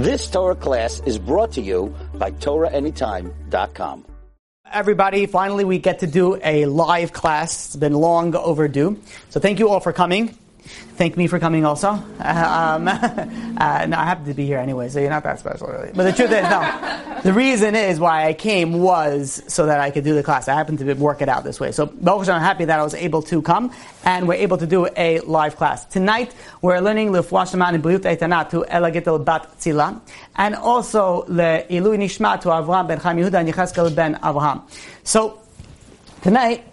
This Torah class is brought to you by TorahAnytime.com. Everybody, finally we get to do a live class. It's been long overdue. So thank you all for coming. Thank me for coming also. Um, uh, no, I happen to be here anyway, so you're not that special really. But the truth is, no. The reason is why I came was so that I could do the class. I happened to work it out this way. So, Baruch I'm happy that I was able to come and we're able to do a live class. Tonight, we're learning Lefwa Shema and B'yut Eitana to Elagitel Bat Tzila and also Le Ilui Nishma to Avraham ben Chaim Yehuda and Yecheskel ben Avraham. So, tonight,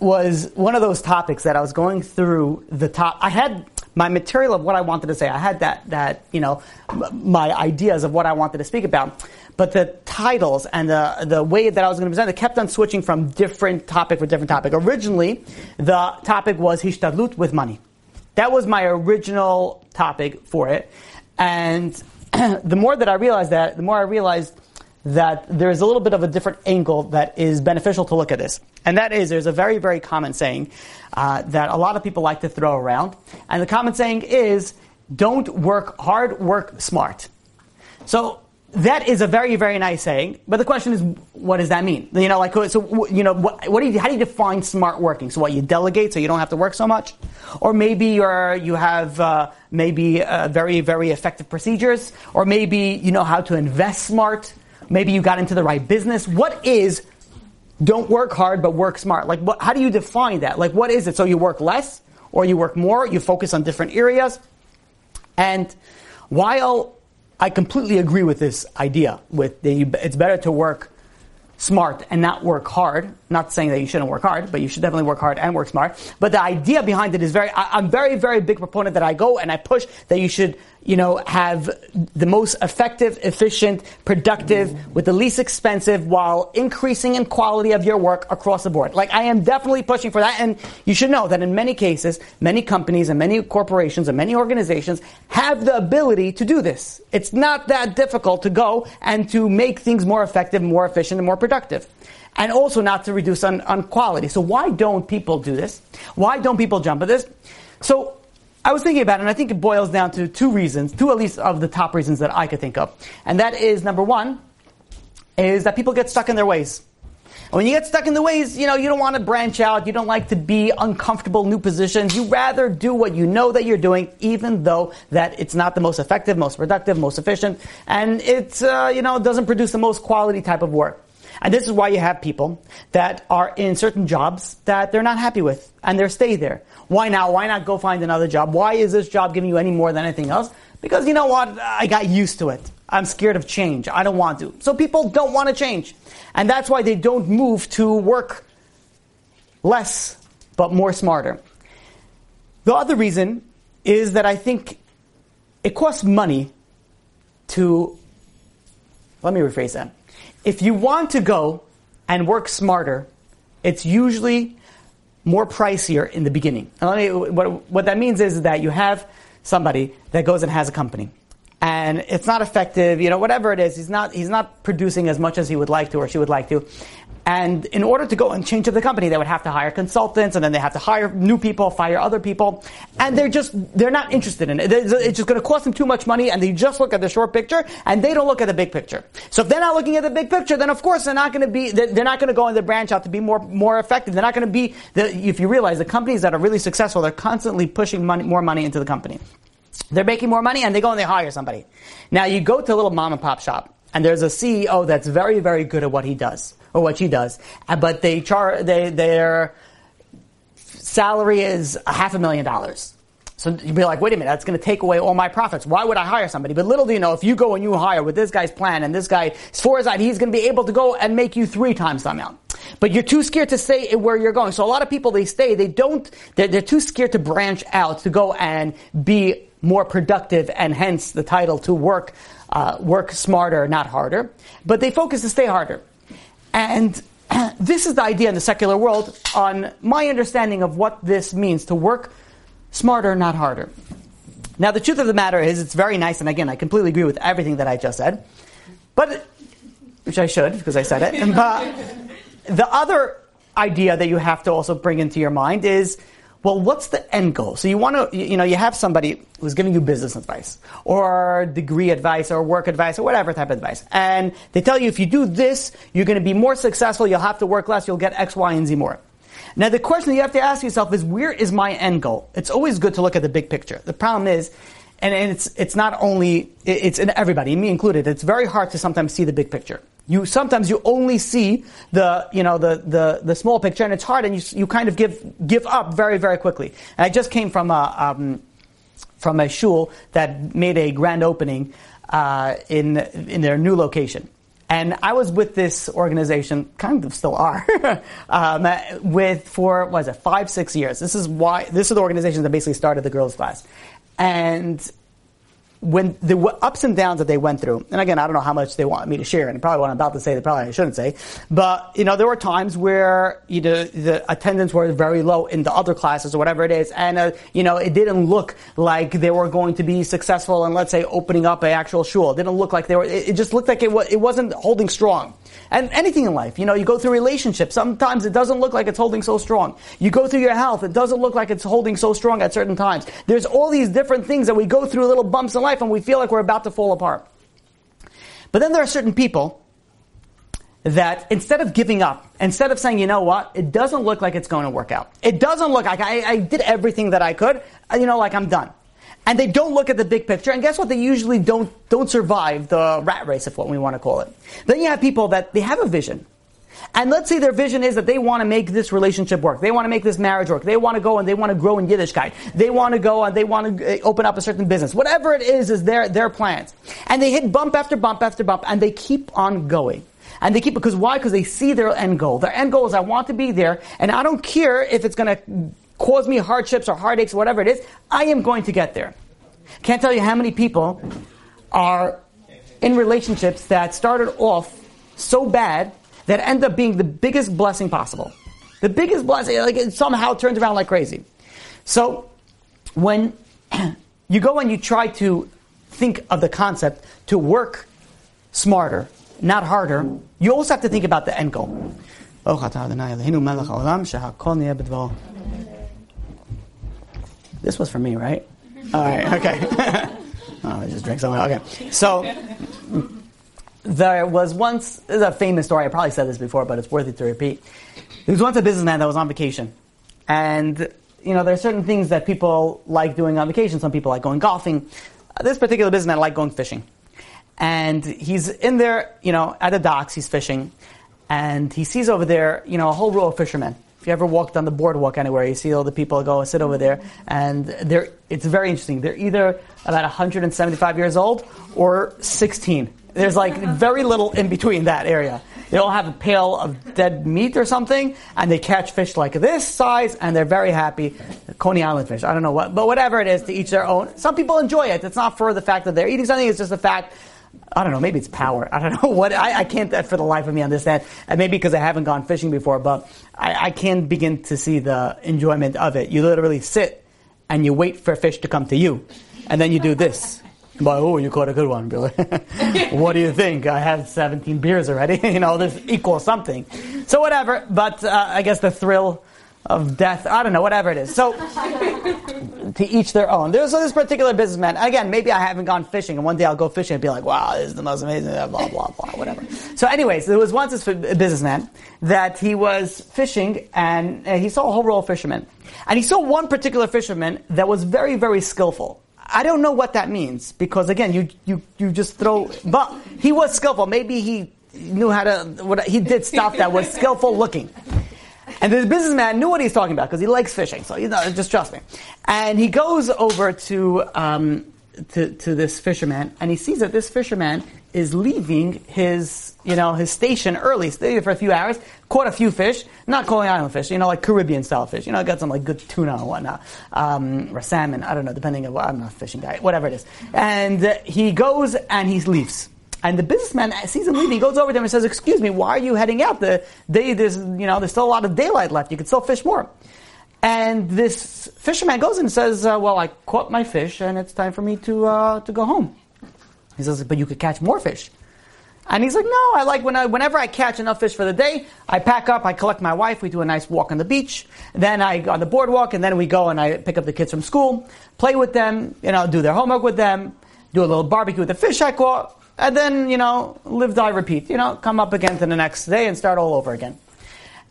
was one of those topics that I was going through the top. I had my material of what I wanted to say. I had that, that, you know, my ideas of what I wanted to speak about. But the titles and the, the way that I was going to present it kept on switching from different topic for different topic. Originally, the topic was hishtadlut with money. That was my original topic for it. And the more that I realized that, the more I realized that there's a little bit of a different angle that is beneficial to look at this. And that is, there's a very, very common saying uh, that a lot of people like to throw around. And the common saying is, don't work hard, work smart. So that is a very, very nice saying. But the question is, what does that mean? You know, like, so, you know, what, what do you, how do you define smart working? So what, you delegate so you don't have to work so much? Or maybe you're, you have, uh, maybe, uh, very, very effective procedures? Or maybe you know how to invest smart? Maybe you got into the right business. What is don't work hard but work smart? Like, what, how do you define that? Like, what is it? So you work less or you work more? You focus on different areas? And while I completely agree with this idea, with the, it's better to work smart and not work hard. Not saying that you shouldn't work hard, but you should definitely work hard and work smart. But the idea behind it is very, I, am very, very big proponent that I go and I push that you should you know, have the most effective, efficient, productive, with the least expensive, while increasing in quality of your work across the board. Like I am definitely pushing for that, and you should know that in many cases, many companies and many corporations and many organizations have the ability to do this. It's not that difficult to go and to make things more effective, more efficient, and more productive and also not to reduce on, on quality. So why don't people do this? Why don't people jump at this? So I was thinking about it, and I think it boils down to two reasons, two at least of the top reasons that I could think of. And that is number one, is that people get stuck in their ways. And when you get stuck in the ways, you know, you don't want to branch out, you don't like to be uncomfortable new positions. You rather do what you know that you're doing, even though that it's not the most effective, most productive, most efficient, and it's, uh, you know, doesn't produce the most quality type of work. And this is why you have people that are in certain jobs that they're not happy with and they're stay there. Why now? Why not go find another job? Why is this job giving you any more than anything else? Because you know what? I got used to it. I'm scared of change. I don't want to. So people don't want to change. And that's why they don't move to work less, but more smarter. The other reason is that I think it costs money to, let me rephrase that if you want to go and work smarter, it's usually more pricier in the beginning. what, what that means is that you have somebody that goes and has a company. And it's not effective, you know, whatever it is, he's not, he's not producing as much as he would like to or she would like to. And in order to go and change up the company, they would have to hire consultants, and then they have to hire new people, fire other people, and they're just they're not interested in it. It's just going to cost them too much money, and they just look at the short picture, and they don't look at the big picture. So if they're not looking at the big picture, then of course they're not going to be they're not going to go in the branch out to be more more effective. They're not going to be the, if you realize the companies that are really successful, they're constantly pushing money, more money into the company. They're making more money, and they go and they hire somebody. Now you go to a little mom and pop shop, and there's a CEO that's very very good at what he does or what she does. Uh, but they char they their salary is a half a million dollars. So you'd be like, wait a minute, that's going to take away all my profits. Why would I hire somebody? But little do you know, if you go and you hire with this guy's plan and this guy, as far as that, he's going to be able to go and make you three times the amount. But you're too scared to stay where you're going. So a lot of people, they stay, they don't, they're, they're too scared to branch out, to go and be more productive, and hence the title to work, uh, work smarter, not harder. But they focus to stay harder. And this is the idea in the secular world on my understanding of what this means to work smarter, not harder. Now, the truth of the matter is, it's very nice, and again, I completely agree with everything that I just said, but which I should because I said it. But the other idea that you have to also bring into your mind is well, what's the end goal? So you want to, you know, you have somebody who's giving you business advice or degree advice or work advice or whatever type of advice. And they tell you if you do this, you're going to be more successful, you'll have to work less, you'll get X, Y, and Z more. Now the question you have to ask yourself is where is my end goal? It's always good to look at the big picture. The problem is, and it's, it's not only, it's in everybody, me included, it's very hard to sometimes see the big picture. You sometimes you only see the you know the, the, the small picture, and it's hard, and you, you kind of give give up very very quickly. And I just came from a um, from a shul that made a grand opening uh, in in their new location. And I was with this organization, kind of still are, um, with for what is it five six years. This is why this is the organization that basically started the girls' class, and when the ups and downs that they went through, and again, I don't know how much they want me to share, and probably what I'm about to say, they probably I shouldn't say, but you know, there were times where you know, the attendance was very low in the other classes or whatever it is, and uh, you know, it didn't look like they were going to be successful in, let's say, opening up an actual shul. It didn't look like they were. It, just looked like it, was, it wasn't holding strong. And anything in life, you know, you go through relationships. Sometimes it doesn't look like it's holding so strong. You go through your health, it doesn't look like it's holding so strong at certain times. There's all these different things that we go through little bumps in life and we feel like we're about to fall apart. But then there are certain people that instead of giving up, instead of saying, you know what, it doesn't look like it's going to work out. It doesn't look like I, I did everything that I could, uh, you know, like I'm done and they don't look at the big picture. And guess what? They usually don't don't survive the rat race, if what we want to call it. Then you have people that they have a vision. And let's say their vision is that they want to make this relationship work. They want to make this marriage work. They want to go and they want to grow in Yiddishkeit. They want to go and they want to uh, open up a certain business. Whatever it is, is their, their plans. And they hit bump after bump after bump and they keep on going. And they keep, because why? Because they see their end goal. Their end goal is I want to be there and I don't care if it's going to cause me hardships or heartaches, or whatever it is, I am going to get there. Can't tell you how many people are in relationships that started off so bad that end up being the biggest blessing possible. The biggest blessing, like it somehow turns around like crazy. So when you go and you try to think of the concept to work smarter, not harder, you also have to think about the end goal. This was for me, right? All right, okay. oh, I just drank something. Okay. So, there was once, a famous story, I probably said this before, but it's worth it to repeat. There was once a businessman that was on vacation. And, you know, there are certain things that people like doing on vacation. Some people like going golfing. Uh, this particular businessman liked going fishing. And he's in there, you know, at the docks, he's fishing. And he sees over there, you know, a whole row of fishermen. If you ever walked on the boardwalk anywhere, you see all the people go and sit over there, and they're, it's very interesting. They're either about 175 years old or 16. There's like very little in between that area. They all have a pail of dead meat or something, and they catch fish like this size, and they're very happy. Coney Island fish, I don't know what, but whatever it is, to each their own. Some people enjoy it. It's not for the fact that they're eating something, it's just the fact I don't know, maybe it's power. I don't know what, I, I can't for the life of me understand. And maybe because I haven't gone fishing before, but I, I can't begin to see the enjoyment of it. You literally sit and you wait for fish to come to you. And then you do this. But, oh, you caught a good one, Billy. what do you think? I had 17 beers already. you know, this equals something. So whatever, but uh, I guess the thrill of death. I don't know, whatever it is. So, to each their own. There's this particular businessman. Again, maybe I haven't gone fishing, and one day I'll go fishing and be like, wow, this is the most amazing, blah, blah, blah, whatever. So, anyways, there was once this businessman that he was fishing, and uh, he saw a whole row of fishermen. And he saw one particular fisherman that was very, very skillful. I don't know what that means, because again, you, you, you just throw, but he was skillful. Maybe he knew how to, what, he did stuff that was skillful looking. And the businessman knew what he's talking about because he likes fishing. So you know, just trust me. And he goes over to, um, to to this fisherman, and he sees that this fisherman is leaving his you know his station early, stayed for a few hours, caught a few fish, not Coney Island fish, you know, like Caribbean style fish. You know, got some like good tuna and whatnot, um, or salmon. I don't know, depending on what I'm not fishing guy, whatever it is. And uh, he goes and he leaves. And the businessman sees him leaving. Goes over to him and says, "Excuse me, why are you heading out? The day there's you know there's still a lot of daylight left. You can still fish more." And this fisherman goes and says, uh, "Well, I caught my fish, and it's time for me to uh, to go home." He says, "But you could catch more fish." And he's like, no, I like when I, whenever I catch enough fish for the day, I pack up, I collect my wife, we do a nice walk on the beach, then I go on the boardwalk, and then we go and I pick up the kids from school, play with them, you know, do their homework with them, do a little barbecue with the fish I caught, and then, you know, live, die, repeat. You know, come up again to the next day and start all over again.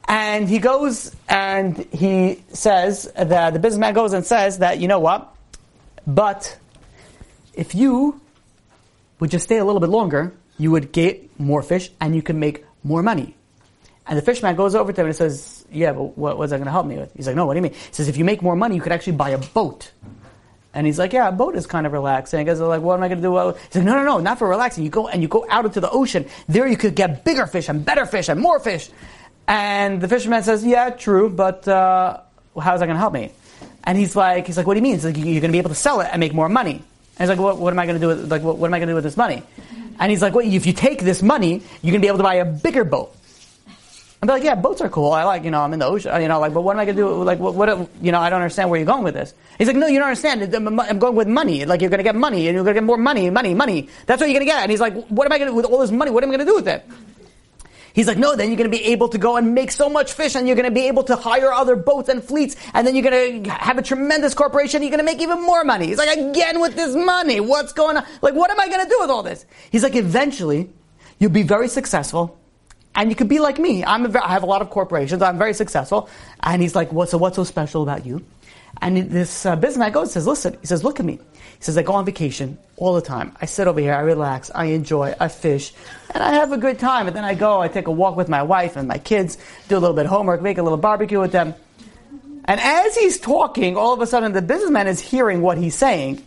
And he goes and he says that the businessman goes and says that, you know what? But if you would just stay a little bit longer, you would get more fish and you can make more money. And the fisherman goes over to him and says, Yeah, but what was that going to help me with? He's like, No, what do you mean? He says, If you make more money, you could actually buy a boat. And he's like, Yeah, a boat is kind of relaxing. Guys are like, What am I going to do? He's like, No, no, no, not for relaxing. You go and you go out into the ocean. There you could get bigger fish and better fish and more fish. And the fisherman says, Yeah, true, but uh, how's that going to help me? And he's like, He's like, What do you mean? He's like, You're going to be able to sell it and make more money. And he's like, What, what am I going to do with like what, what am I going to do with this money? And he's like, well, if you take this money, you're going to be able to buy a bigger boat. I'm like, yeah, boats are cool. I like, you know, I'm in the ocean, you know, like, but what am I going to do? Like, what, what, you know, I don't understand where you're going with this. He's like, no, you don't understand. I'm going with money. Like, you're going to get money and you're going to get more money, money, money. That's what you're going to get. And he's like, what am I going to do with all this money? What am I going to do with it? He's like, no, then you're going to be able to go and make so much fish and you're going to be able to hire other boats and fleets and then you're going to have a tremendous corporation. You're going to make even more money. He's like, again with this money. What's going on? Like, what am I going to do with all this? He's like, eventually you'll be very successful and you could be like me. I'm have a lot of corporations. I'm very successful. And he's like, what, so what's so special about you? And this uh, businessman goes and says, listen, he says, look at me. He says, I go on vacation all the time. I sit over here, I relax, I enjoy, I fish, and I have a good time. And then I go, I take a walk with my wife and my kids, do a little bit of homework, make a little barbecue with them. And as he's talking, all of a sudden the businessman is hearing what he's saying.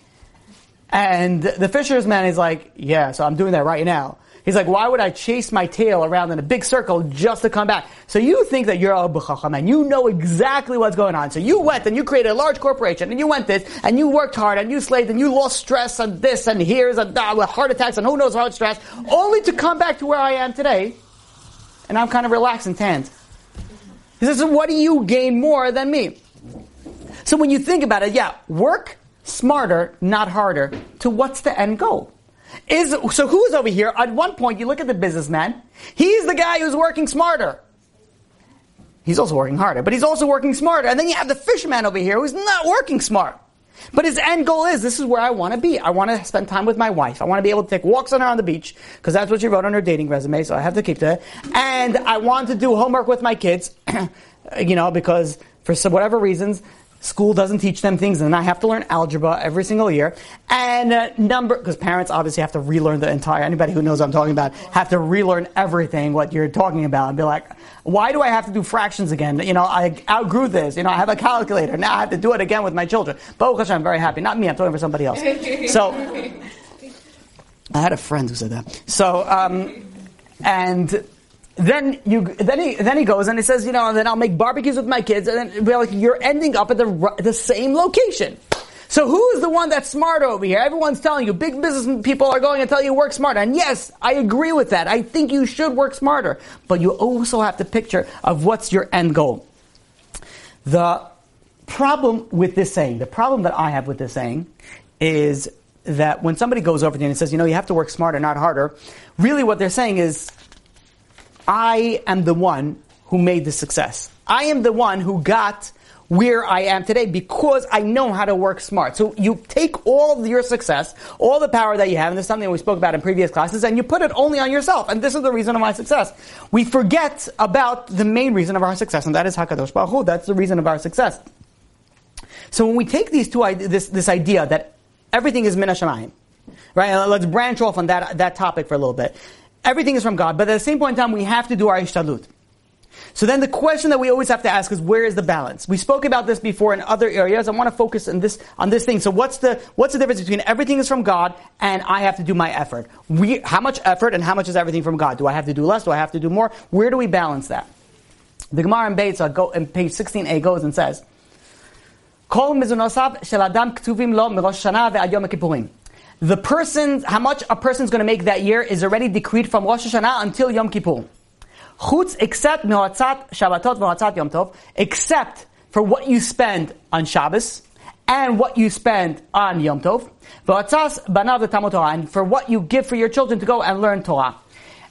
And the fisherman is like, yeah, so I'm doing that right now. He's like, why would I chase my tail around in a big circle just to come back? So you think that you're Abu Chacham and you know exactly what's going on. So you went and you created a large corporation and you went this and you worked hard and you slaved and you lost stress and this and here's and that ah, with heart attacks and who knows how much stress, only to come back to where I am today. And I'm kind of relaxed and tanned. He says, so what do you gain more than me? So when you think about it, yeah, work smarter, not harder, to what's the end goal? Is, so who's over here? At one point, you look at the businessman. He's the guy who's working smarter. He's also working harder, but he's also working smarter. And then you have the fisherman over here who's not working smart. But his end goal is this is where I want to be. I want to spend time with my wife. I want to be able to take walks on her on the beach because that's what she wrote on her dating resume. So I have to keep that. And I want to do homework with my kids, you know, because for some, whatever reasons, School doesn't teach them things, and I have to learn algebra every single year. And uh, number, because parents obviously have to relearn the entire. Anybody who knows what I'm talking about have to relearn everything what you're talking about, and be like, why do I have to do fractions again? You know, I outgrew this. You know, I have a calculator now. I have to do it again with my children. But Hashem, I'm very happy. Not me. I'm talking for somebody else. So, I had a friend who said that. So, um, and then you then he then he goes and he says, you know, and then I'll make barbecues with my kids, and then we're like, you're ending up at the the same location. So who is the one that's smart over here? Everyone's telling you, big business people are going to tell you work smarter. And yes, I agree with that. I think you should work smarter. But you also have to picture of what's your end goal. The problem with this saying, the problem that I have with this saying is that when somebody goes over to you and says, you know, you have to work smarter, not harder, really what they're saying is, I am the one who made the success. I am the one who got where I am today because I know how to work smart. So you take all your success, all the power that you have, and this is something we spoke about in previous classes, and you put it only on yourself. And this is the reason of my success. We forget about the main reason of our success, and that is Hakadosh Baruch Hu. That's the reason of our success. So when we take these two, this, this idea that everything is min right? Let's branch off on that, that topic for a little bit. Everything is from God, but at the same point in time, we have to do our ishtadlut. So then the question that we always have to ask is where is the balance? We spoke about this before in other areas. I want to focus on this on this thing. So what's the what's the difference between everything is from God and I have to do my effort? We how much effort and how much is everything from God? Do I have to do less? Do I have to do more? Where do we balance that? The Gemara in Beitza uh, go in page 16a goes and says, Kol mizunosav shel adam ktuvim lo mirosh ve'ad yom kippurim the person, how much a person is going to make that year is already decreed from Rosh Hashanah until Yom Kippur. Chutz except Noatzat Shabbatot Noatzat Yom Tov, except for what you spend on Shabbos and what you spend on Yom Tov. V'atzas banav Torah, and for what you give for your children to go and learn Torah.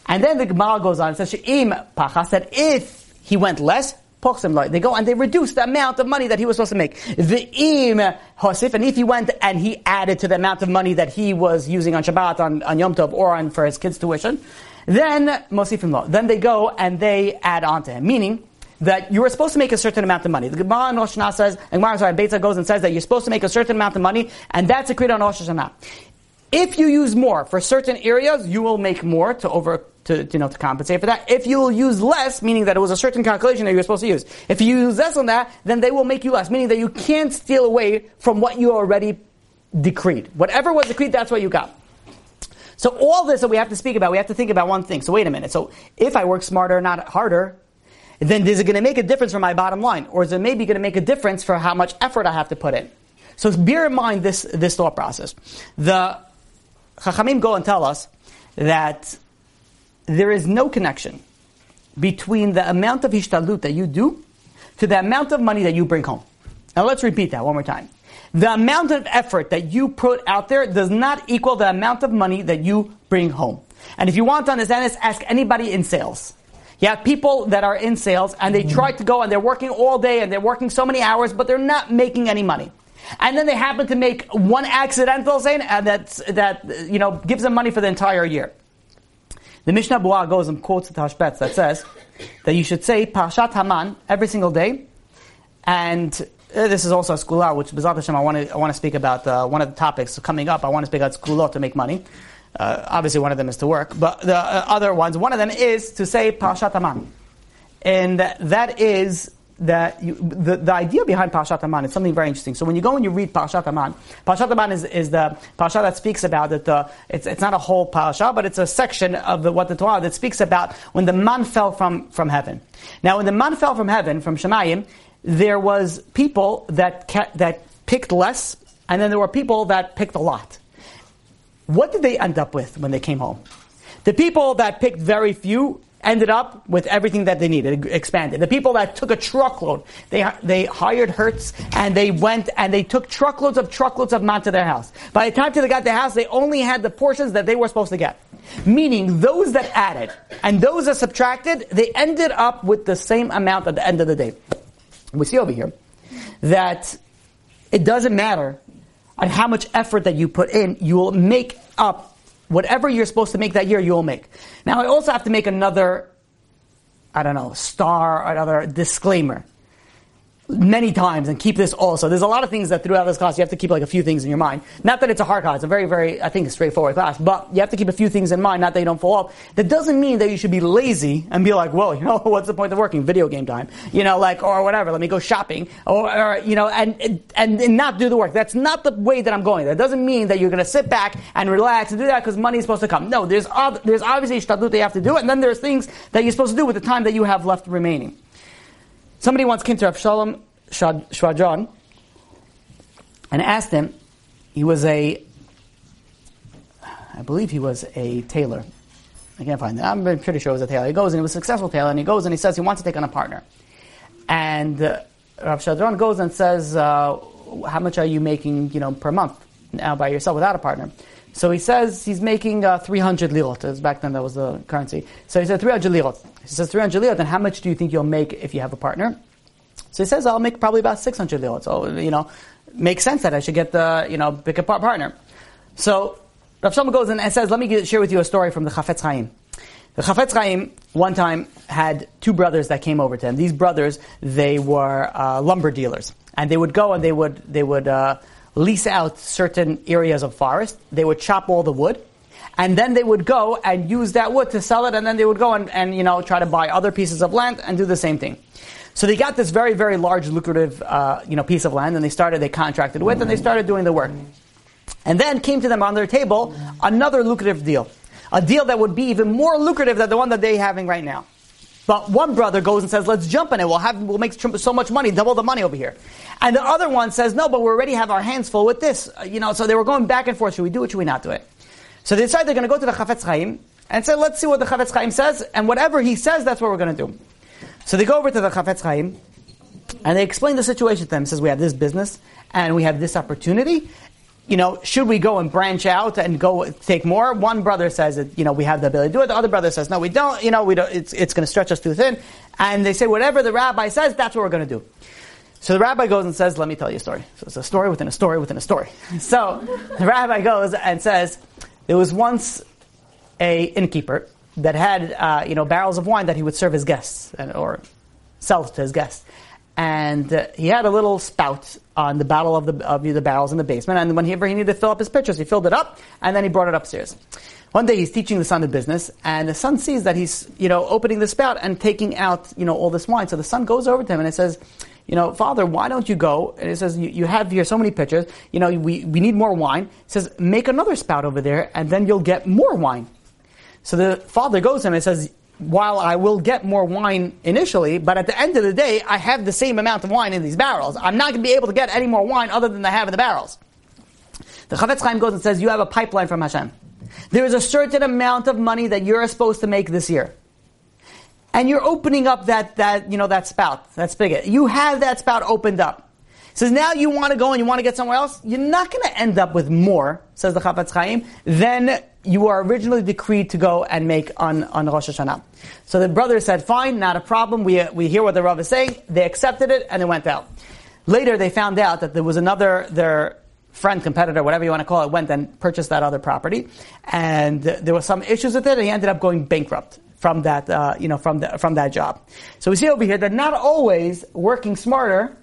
And then the Gemara goes on and says, She'im pachas, that if he went less, they go and they reduce the amount of money that he was supposed to make. The im hosif, and if he went and he added to the amount of money that he was using on Shabbat, on, on Yom Tov, or on for his kids' tuition, then mosifim lo. Then they go and they add on to him. Meaning that you were supposed to make a certain amount of money. The Gemara in Rosh says, and Gemara sorry, Beitzah goes and says that you're supposed to make a certain amount of money, and that's agreed on Rosh. If you use more for certain areas, you will make more to over to you know to compensate for that. If you will use less, meaning that it was a certain calculation that you were supposed to use. If you use less on that, then they will make you less, meaning that you can't steal away from what you already decreed. Whatever was decreed, that's what you got. So all this that we have to speak about, we have to think about one thing. So wait a minute. So if I work smarter, not harder, then is it going to make a difference for my bottom line, or is it maybe going to make a difference for how much effort I have to put in? So bear in mind this this thought process. The Chachamim go and tell us that there is no connection between the amount of ishtalut that you do to the amount of money that you bring home. Now let's repeat that one more time. The amount of effort that you put out there does not equal the amount of money that you bring home. And if you want to understand this, ask anybody in sales. You have people that are in sales and they try to go and they're working all day and they're working so many hours, but they're not making any money and then they happen to make one accidental saying, and that that you know gives them money for the entire year. The Mishnah Berurah goes and quotes the Tashbetz that says that you should say Parshat Haman every single day, and uh, this is also a segula, which B'ezrat Hashem I want to I want to speak about uh, one of the topics coming up. I want to speak about segulot to make money. Uh, obviously, one of them is to work, but the uh, other ones, one of them is to say Parshat Haman, and that is that you, the, the idea behind Parshat Haman is something very interesting. So when you go and you read Parshat Haman, Parshat Haman is, is the Parsha that speaks about that the, it's, it's not a whole Parsha, but it's a section of the, what the Torah that speaks about when the man fell from, from heaven. Now when the man fell from heaven, from Shemayim, there was people that, that picked less, and then there were people that picked a lot. What did they end up with when they came home? The people that picked very few ended up with everything that they needed, expanded. The people that took a truckload, they, they hired Hertz and they went and they took truckloads of truckloads of man to their house. By the time they got to the house, they only had the portions that they were supposed to get. Meaning those that added and those that subtracted, they ended up with the same amount at the end of the day. We see over here that it doesn't matter on how much effort that you put in, you will make up whatever you're supposed to make that year, you'll make. Now, I also have to make another, I don't know, star, another disclaimer many times and keep this also. There's a lot of things that throughout this class you have to keep like a few things in your mind. Not that it's a hard class, it's a very, very, I think, straightforward class, but you have to keep a few things in mind, not that you don't fall off. That doesn't mean that you should be lazy and be like, well, you know, what's the point of working? Video game time. You know, like, or whatever, let me go shopping, or, or you know, and, and, and not do the work. That's not the way that I'm going. That doesn't mean that you're going to sit back and relax and do that because money is supposed to come. No, there's, there's obviously shtadut that you have to do, it, and then there's things that you're supposed to do with the time that you have left remaining. Somebody once came to Rav Shalom Shvadron and asked him, he was a, I believe he was a tailor. I can't find that. I'm pretty sure he was a tailor. He goes and he was a successful tailor, and he goes and he says he wants to take on a partner. And uh, Rav Shvadron goes and says, uh, "How much are you making, you know, per month now by yourself without a partner?" So he says he's making uh, 300 lirot. Back then that was the currency. So he said 300 lirot. He says 300 lirot. And how much do you think you'll make if you have a partner? So he says, I'll make probably about 600 lirot. So, you know, makes sense that I should get the, you know, pick a partner. So Rav Shlomo goes and says, let me share with you a story from the Chafetz Chaim. The Chafetz Chaim one time had two brothers that came over to him. These brothers, they were uh, lumber dealers, and they would go and they would they would uh, lease out certain areas of forest. They would chop all the wood, and then they would go and use that wood to sell it, and then they would go and, and you know try to buy other pieces of land and do the same thing. So they got this very, very large, lucrative, uh, you know, piece of land, and they started, they contracted with, and they started doing the work. And then came to them on their table another lucrative deal, a deal that would be even more lucrative than the one that they're having right now. But one brother goes and says, "Let's jump in it. We'll have, we'll make so much money, double the money over here." And the other one says, "No, but we already have our hands full with this." Uh, you know, so they were going back and forth. Should we do it? Should we not do it? So they decide they're going to go to the Chafetz Chaim and say, "Let's see what the Chafetz Chaim says, and whatever he says, that's what we're going to do." So they go over to the Chafetz Chaim, and they explain the situation to them. Says we have this business and we have this opportunity. You know, should we go and branch out and go take more? One brother says that, you know, we have the ability to do it. The other brother says, no, we don't, you know, we don't, it's, it's going to stretch us too thin. And they say, whatever the rabbi says, that's what we're going to do. So the rabbi goes and says, let me tell you a story. So it's a story within a story within a story. So the rabbi goes and says, there was once a innkeeper that had, uh, you know, barrels of wine that he would serve his guests and, or sell to his guests and uh, he had a little spout on the battle of the of the barrels in the basement. And whenever he needed to fill up his pitchers, he filled it up, and then he brought it upstairs. One day he's teaching the son the business, and the son sees that he's you know opening the spout and taking out you know all this wine. So the son goes over to him and it says. You know, father, why don't you go? And he says, you, you have here so many pitchers. You know, we, we need more wine. He says, make another spout over there, and then you'll get more wine. So the father goes to him and says, while I will get more wine initially, but at the end of the day, I have the same amount of wine in these barrels. I'm not going to be able to get any more wine other than I have in the barrels. The Chafetz Chaim goes and says, you have a pipeline from Hashem. There is a certain amount of money that you're supposed to make this year. And you're opening up that, that, you know, that spout, that spigot. You have that spout opened up. Says now you want to go and you want to get somewhere else. You're not going to end up with more, says the Chafetz Chaim, than you were originally decreed to go and make on, on Rosh Hashanah. So the brothers said, fine, not a problem. We, we hear what the Rav is saying. They accepted it and they went out. Later they found out that there was another, their friend, competitor, whatever you want to call it, went and purchased that other property. And there were some issues with it and he ended up going bankrupt from that, uh, you know, from, the, from that job. So we see over here that not always working smarter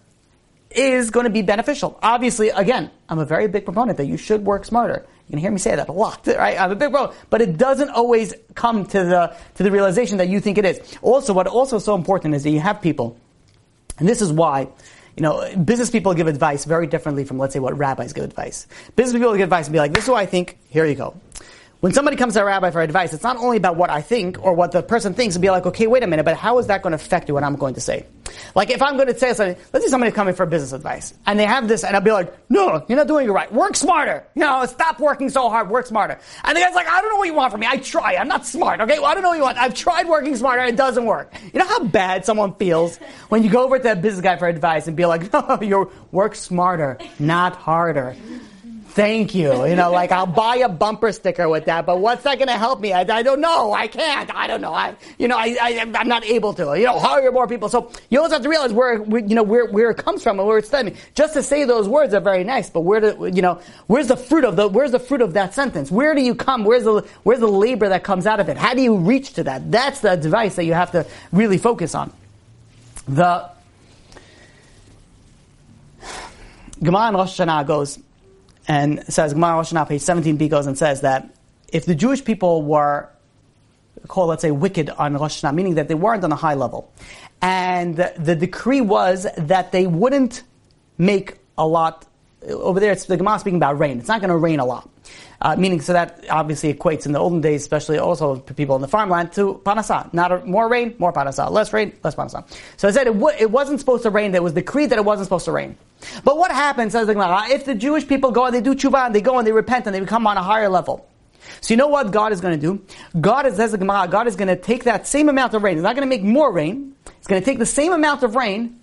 is going to be beneficial. Obviously, again, I'm a very big proponent that you should work smarter. You can hear me say that a lot, right? I'm a big proponent, but it doesn't always come to the to the realization that you think it is. Also, what also so important is that you have people, and this is why. You know, business people give advice very differently from, let's say, what rabbis give advice. Business people give advice and be like, this is what I think, here you go. When somebody comes to a rabbi for advice, it's not only about what I think or what the person thinks, and be like, okay, wait a minute, but how is that going to affect what I'm going to say? Like if I'm going to say something, let's say somebody's coming for business advice, and they have this, and I'll be like, no, you're not doing it right. Work smarter. You know, stop working so hard. Work smarter. And the guy's like, I don't know what you want from me. I try. I'm not smart. Okay, well, I don't know what you want. I've tried working smarter. It doesn't work. You know how bad someone feels when you go over to that business guy for advice and be like, no, you're work smarter, not harder thank you. You know, like I'll buy a bumper sticker with that, but what's that going to help me? I, I, don't know. I can't. I don't know. I, you know, I, I, am not able to. You know, hire more people. So you always have to realize where, you know, where, where it comes from and where it's stemming. Just to say those words are very nice, but where do, you know, where's the fruit of the, where's the fruit of that sentence? Where do you come? Where's the, where's the labor that comes out of it? How do you reach to that? That's the advice that you have to really focus on. The, Gemara in Rosh Hashanah goes, and says Gemara Rosh Hashanah, page 17b goes and says that if the Jewish people were called, let's say, wicked on Rosh Hashanah, meaning that they weren't on a high level, and the, the decree was that they wouldn't make a lot. Over there, it's the Gemara speaking about rain. It's not going to rain a lot. Uh, meaning, so that obviously equates in the olden days, especially also people in the farmland, to parnasa. Not a, more rain, more parnasa. Less rain, less parnasa. So I said it, w- it wasn't supposed to rain. There was decreed that it wasn't supposed to rain. But what happens, says the Gemara, if the Jewish people go and they do tshuva and they go and they repent and they become on a higher level? So you know what God is going to do? God is, says the Gemara, God is going to take that same amount of rain. He's not going to make more rain. He's going to take the same amount of rain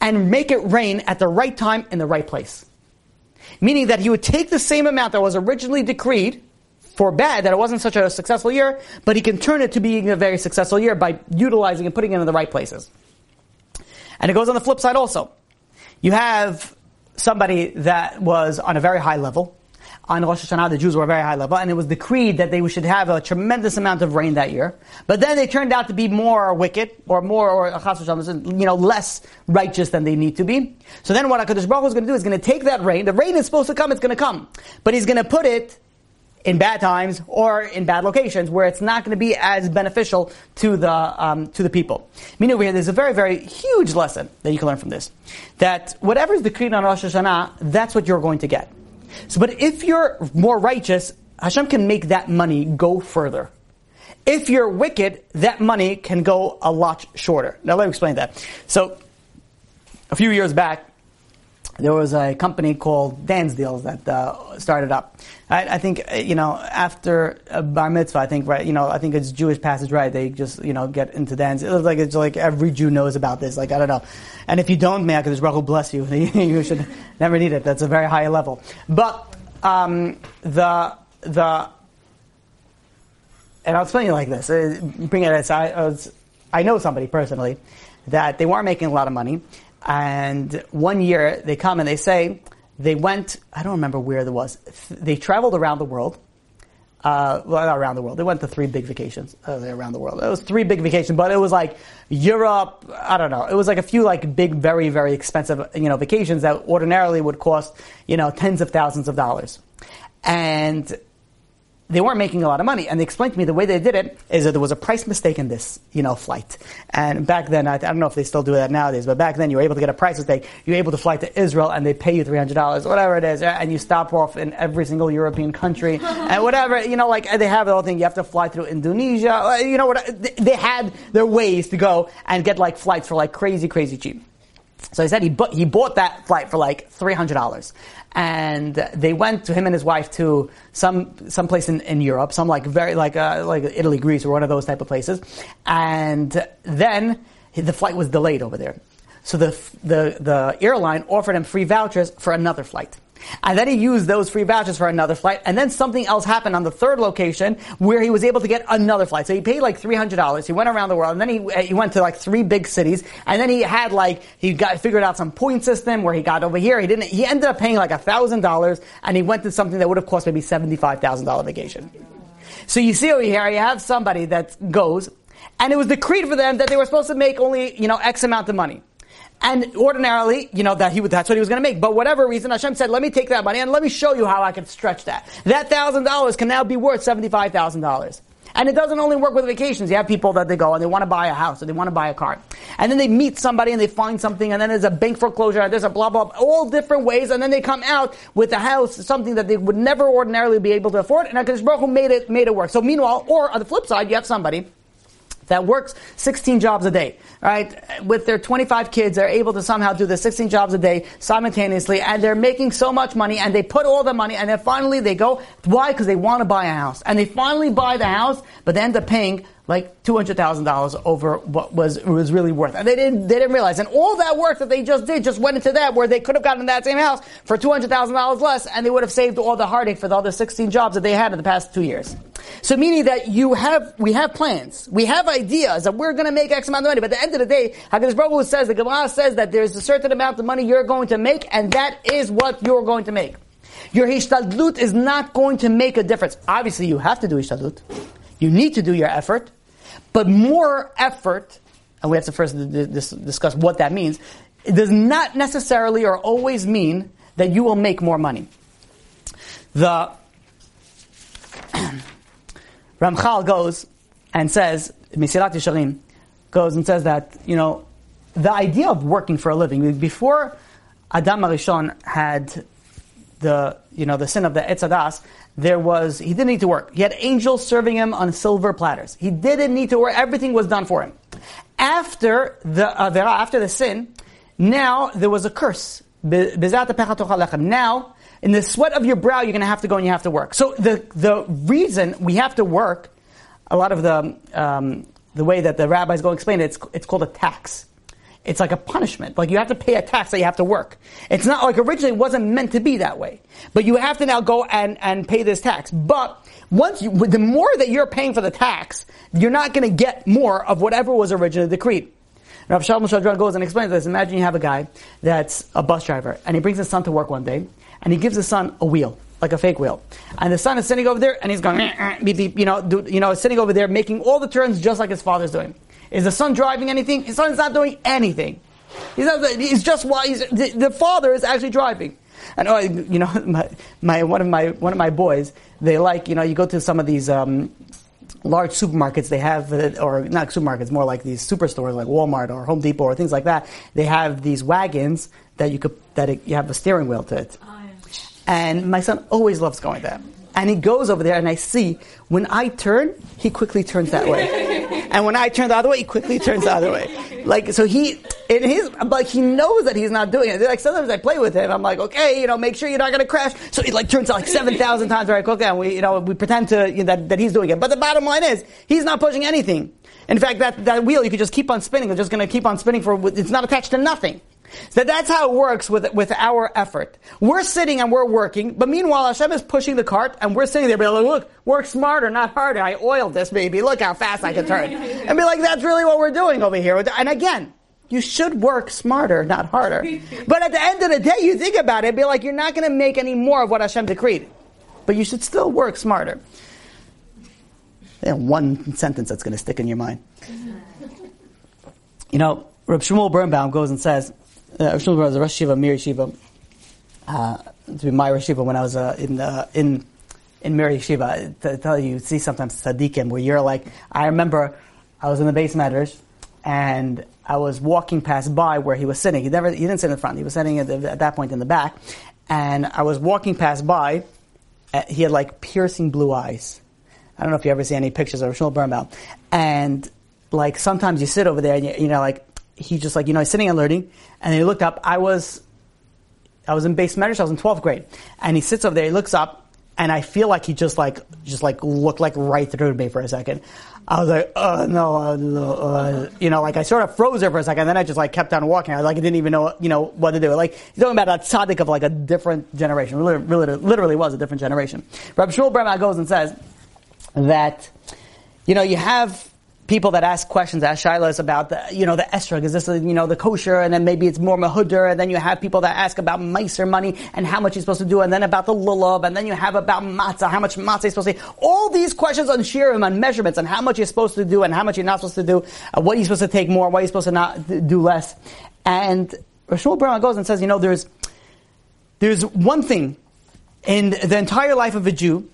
and make it rain at the right time in the right place. Meaning that he would take the same amount that was originally decreed for bad, that it wasn't such a successful year, but he can turn it to being a very successful year by utilizing and putting it in the right places. And it goes on the flip side also. You have somebody that was on a very high level. On Rosh Hashanah, the Jews were very high level, and it was decreed that they should have a tremendous amount of rain that year. But then they turned out to be more wicked, or more, or you know, less righteous than they need to be. So then what Hakadosh Baruch Hu is going to do is going to take that rain. The rain is supposed to come; it's going to come, but he's going to put it in bad times or in bad locations where it's not going to be as beneficial to the um, to the people. Meaning here, there's a very very huge lesson that you can learn from this. That whatever is decreed on Rosh Hashanah, that's what you're going to get. So, but if you're more righteous, Hashem can make that money go further. If you're wicked, that money can go a lot shorter. Now let me explain that. So, a few years back, there was a company called Dan's Deals that uh, started up. I, I, think uh, you know after bar mitzvah, I think right, you know, I think it's Jewish passage right. They just you know get into Dan's. It looks like it's like every Jew knows about this. Like I don't know, and if you don't, may Hakadosh Baruch bless you. you should never need it. That's a very high level. But um, the the and I'll explain it like this. Uh, Bring it as I, I know somebody personally that they weren't making a lot of money, and one year they come and they say they went. I don't remember where it was. They traveled around the world. Uh, well, not around the world. They went to three big vacations uh, around the world. It was three big vacations, but it was like Europe. I don't know. It was like a few like big, very, very expensive, you know, vacations that ordinarily would cost, you know, tens of thousands of dollars. And they weren't making a lot of money. And they explained to me the way they did it is that there was a price mistake in this, you know, flight. And back then, I, I don't know if they still do that nowadays, but back then you were able to get a price mistake. You were able to fly to Israel and they pay you $300, whatever it is, and you stop off in every single European country and whatever, you know, like they have the whole thing. You have to fly through Indonesia, uh, you know what, they had their ways to go and get like flights for like crazy, crazy cheap. So he said he, bu- he bought that flight for like $300 and they went to him and his wife to some some place in, in Europe, some like very like uh, like Italy, Greece, or one of those type of places. And then the flight was delayed over there, so the the the airline offered him free vouchers for another flight. And then he used those free vouchers for another flight. And then something else happened on the third location where he was able to get another flight. So he paid like $300. He went around the world and then he, uh, he went to like three big cities. And then he had like, he got, figured out some point system where he got over here. He didn't, he ended up paying like $1,000 and he went to something that would have cost maybe $75,000 vacation. So you see over here, you have somebody that goes and it was decreed for them that they were supposed to make only, you know, X amount of money. And ordinarily, you know, that he would, that's what he was going to make. But whatever reason, Hashem said, let me take that money and let me show you how I can stretch that. That thousand dollars can now be worth seventy-five thousand dollars. And it doesn't only work with vacations. You have people that they go and they want to buy a house or they want to buy a car. And then they meet somebody and they find something and then there's a bank foreclosure and there's a blah, blah, blah, all different ways. And then they come out with a house, something that they would never ordinarily be able to afford. And HaKadosh Baruch Hu made it, made it work. So meanwhile, or on the flip side, you have somebody that works 16 jobs a day, right? With their 25 kids, they're able to somehow do the 16 jobs a day simultaneously, and they're making so much money, and they put all the money, and then finally they go, why? Because they want to buy a house. And they finally buy the house, but they end up paying like two hundred thousand dollars over what was was really worth, and they didn't they didn't realize. And all that work that they just did just went into that, where they could have gotten that same house for two hundred thousand dollars less, and they would have saved all the heartache for the other sixteen jobs that they had in the past two years. So meaning that you have we have plans, we have ideas that we're going to make X amount of money, but at the end of the day, Hakadosh Baruch says the Gemara says that there's a certain amount of money you're going to make, and that is what you're going to make. Your hishtadlut is not going to make a difference. Obviously, you have to do hishtadlut. You need to do your effort. But more effort, and we have to first discuss what that means, it does not necessarily or always mean that you will make more money. The Ramchal goes and says, Mesilat Yesharim goes and says that, you know, the idea of working for a living, before Adam HaRishon had the, you know, the sin of the Etz HaDaat, there was, he didn't need to work. He had angels serving him on silver platters. He didn't need to work. Everything was done for him. After the, uh, after the sin, now there was a curse. Now, in the sweat of your brow, you're going to have to go and you have to work. So the, the reason we have to work, a lot of the, um, the way that the rabbis go explain it, it's, it's called a tax. It's like a punishment. Like you have to pay a tax that you have to work. It's not like originally it wasn't meant to be that way. But you have to now go and, and pay this tax. But once you, the more that you're paying for the tax, you're not going to get more of whatever was originally decreed. Rav Shalom Shvadron goes and explains this. Imagine you have a guy that's a bus driver and he brings his son to work one day and he gives his son a wheel like a fake wheel. And the son is sitting over there, and he's going, beep, beep, you know, do, you know, sitting over there, making all the turns just like his father's doing. Is the son driving anything? His son is not doing anything. He's, not, he's just he's, the, the father is actually driving. And oh, you know, my, my, one of my one of my boys, they like you know, you go to some of these um, large supermarkets. They have, uh, or not supermarkets, more like these superstores like Walmart or Home Depot or things like that. They have these wagons that you could that it, you have a steering wheel to it. Oh, and my son always loves going there. And he goes over there, and I see when I turn, he quickly turns that way. and when I turn the other way, he quickly turns the other way. Like so, he in his, but he knows that he's not doing it. Like sometimes I play with him. I'm like, okay, you know, make sure you're not going to crash. So he like turns it like seven thousand times very quickly, and we, you know, we pretend to you know, that that he's doing it. But the bottom line is, he's not pushing anything. In fact, that, that wheel you could just keep on spinning. It's just going to keep on spinning for. It's not attached to nothing. So that's how it works with, with our effort. We're sitting and we're working, but meanwhile Hashem is pushing the cart and we're sitting there being like, look, work smarter, not harder. I oiled this baby. Look how fast I can turn. and be like, that's really what we're doing over here. And again, you should work smarter, not harder. but at the end of the day, you think about it, be like, you're not going to make any more of what Hashem decreed. But you should still work smarter. And one sentence that's going to stick in your mind. You know, Reb Shmuel Birnbaum goes and says, uh, was a Rosh Shiva, Mir Shiva, uh, to be my Rosh Shiva when I was uh, in, uh, in, in Mir Shiva. To tell you, you see sometimes tzaddikim where you're like, I remember I was in the beis medrash and I was walking past by where he was sitting. He never, he didn't sit in the front. He was sitting at, the, at that point in the back, and I was walking past by. Uh, he had like piercing blue eyes. I don't know if you ever see any pictures of Shmuel Birnbaum. And like sometimes you sit over there and you, you know like he just like you know he's sitting and learning, and he looked up. I was I was in beis medrash. I was in twelfth grade, and he sits over there. He looks up, and I feel like he just like just like looked like right through me for a second. I was like, oh no, uh, you know, like I sort of froze there for a second, and then I just like kept on walking. I like didn't even know, you know, what to do. Like he's talking about a tzaddik of like a different generation. Really, really, literally was a different generation. Rabbi Shmuel Birnbaum goes and says that, you know, you have people that ask questions, ask shilas about the, you know, the esrog, is this, you know, the kosher, and then maybe it's more mehudar, and then you have people that ask about maaser money and how much you're supposed to do, and then about the lulav, and then you have about matzah, how much matzah you're supposed to eat. All these questions on shiurim, on measurements, and how much you're supposed to do, and how much you're not supposed to do, uh, what you're supposed to take more, what you're supposed to not do less. And Rashul Brown goes and says, you know, there's, there's one thing in the entire life of a Jew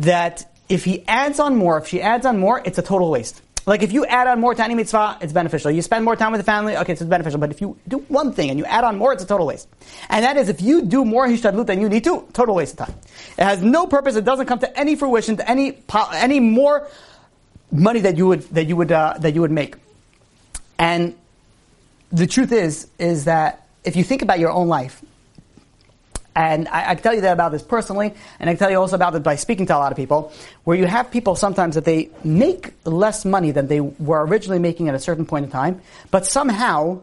that if he adds on more, if she adds on more, it's a total waste. Like if you add on more to any mitzvah, it's beneficial. You spend more time with the family, okay, so it's beneficial. But if you do one thing and you add on more, it's a total waste. And that is if you do more hishtadlut than you need to, total waste of time. It has no purpose. It doesn't come to any fruition, to any any more money that you would that you would uh, that you would make. And the truth is, is that if you think about your own life, and I, I, can tell you that about this personally, and I can tell you also about it by speaking to a lot of people, where you have people sometimes that they make less money than they were originally making at a certain point in time, but somehow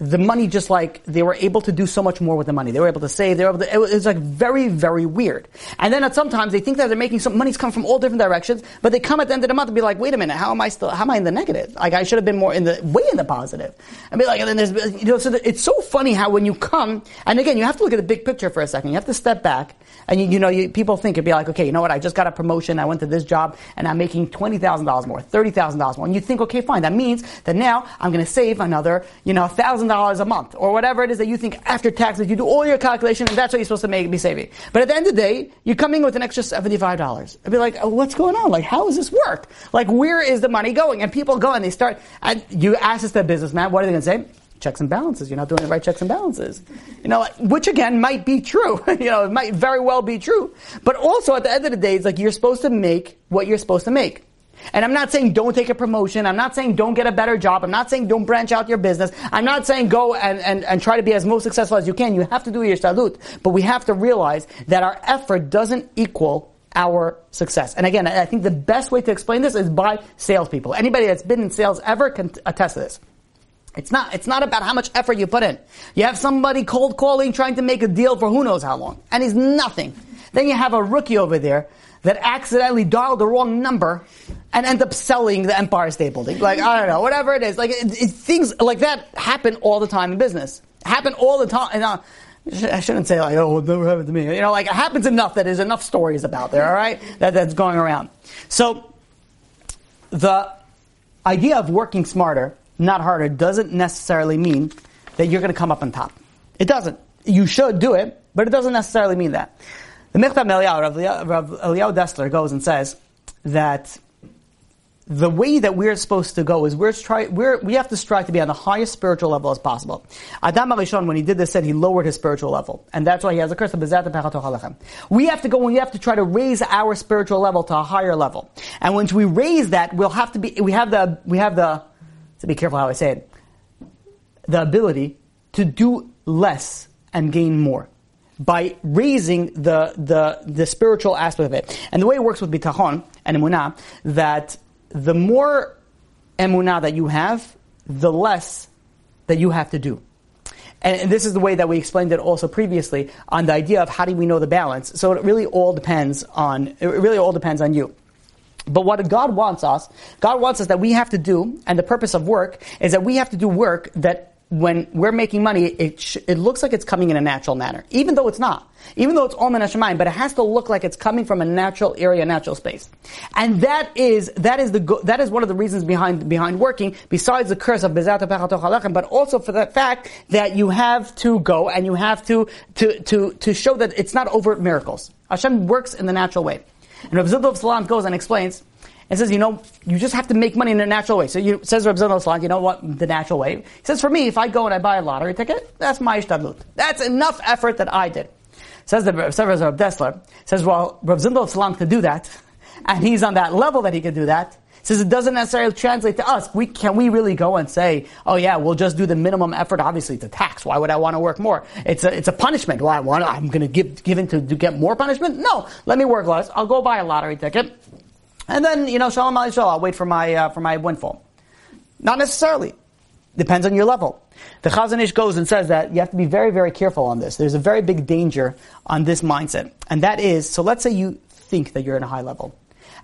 the money just like they were able to do so much more with the money. They were able to save. They were able to. It was like very, very weird. And then at sometimes they think that they're making some money's come from all different directions, but they come at the end of the month and be like, wait a minute, how am I still? How am I in the negative? Like I should have been more in the way in the positive. And be like, and then there's you know, so it's so funny how when you come, and again, you have to look at the big picture for a second. You have to step back, and you, you know, you, people think it'd be like, okay, you know what? I just got a promotion. I went to this job, and I'm making twenty thousand dollars more, thirty thousand dollars more, and you think, okay, fine. That means that now I'm going to save another, you know, thousand dollars a month or or whatever it is that you think after taxes, you do all your calculation and that's what you're supposed to make, be saving. But at the end of the day, you're coming with an extra $75. I'd be like, oh, what's going on? Like, how does this work? Like, where is the money going? And people go and they start, and you ask this to a businessman, what are they going to say? checks and balances. You're not doing the right checks and balances. You know, which again might be true. you know, it might very well be true. But also at the end of the day, it's like you're supposed to make what you're supposed to make. And I'm not saying don't take a promotion. I'm not saying don't get a better job. I'm not saying don't branch out your business. I'm not saying go and, and, and try to be as most successful as you can. You have to do your salut. But we have to realize that our effort doesn't equal our success. And again, I think the best way to explain this is by salespeople. Anybody that's been in sales ever can attest to this. It's not, it's not about how much effort you put in. You have somebody cold calling trying to make a deal for who knows how long. And he's nothing. Then you have a rookie over there that accidentally dialed the wrong number and end up selling the Empire State Building. Like, I don't know, whatever it is. Like, it, it, things like that happen all the time in business. Happen all the time. Uh, I shouldn't say like, oh, it never happened to me. You know, like it happens enough that there's enough stories about there, all right, that, that's going around. So, the idea of working smarter, not harder, doesn't necessarily mean that you're going to come up on top. It doesn't. You should do it, but it doesn't necessarily mean that. The Michtav Eliyahu, Rav Eliyahu Dessler goes and says that the way that we're supposed to go is we're try, we're, we have to strive to be on the highest spiritual level as possible. Adam HaRishon, when he did this, said he lowered his spiritual level. And that's why he has a curse of We have to go and we have to try to raise our spiritual level to a higher level. And once we raise that, we'll have to be, we have the, we have the, to be careful how I say it, the ability to do less and gain more by raising the, the, the spiritual aspect of it. And the way it works with bitachon and emunah, that the more emunah that you have, the less that you have to do. and, and this is the way that we explained it also previously on the idea of how do we know the balance. So it really all depends on it really all depends on you. But what God wants us, God wants us that we have to do, and the purpose of work is that we have to do work that when we're making money, it, sh- it looks like it's coming in a natural manner, even though it's not. Even though it's all min hashamayim, but it has to look like it's coming from a natural area, natural space. And that is, that is the, go- that is one of the reasons behind, behind working, besides the curse of bezat halechem, but also for the fact that you have to go and you have to, to, to, to show that it's not overt miracles. Hashem works in the natural way. And Rav Zundel Salant goes and explains, and says, you know, you just have to make money in a natural way. So you, says Reb Zundel you know what, the natural way. He says, for me, if I go and I buy a lottery ticket, that's my ishtadlut. That's enough effort that I did. Says the Reb Dessler, says, well, Zundel Salant could do that, and he's on that level that he could do that. Says it doesn't necessarily translate to us. We can we really go and say, oh yeah, we'll just do the minimum effort. Obviously, it's a tax. Why would I want to work more? It's a it's a punishment. Well, I want I'm going to give give in to, to get more punishment. No, let me work less. I'll go buy a lottery ticket. And then, you know, shalom al I'll wait for my, uh, for my windfall. Not necessarily. Depends on your level. The Chazon Ish goes and says that you have to be very, very careful on this. There's a very big danger on this mindset. And that is, so let's say you think that you're in a high level.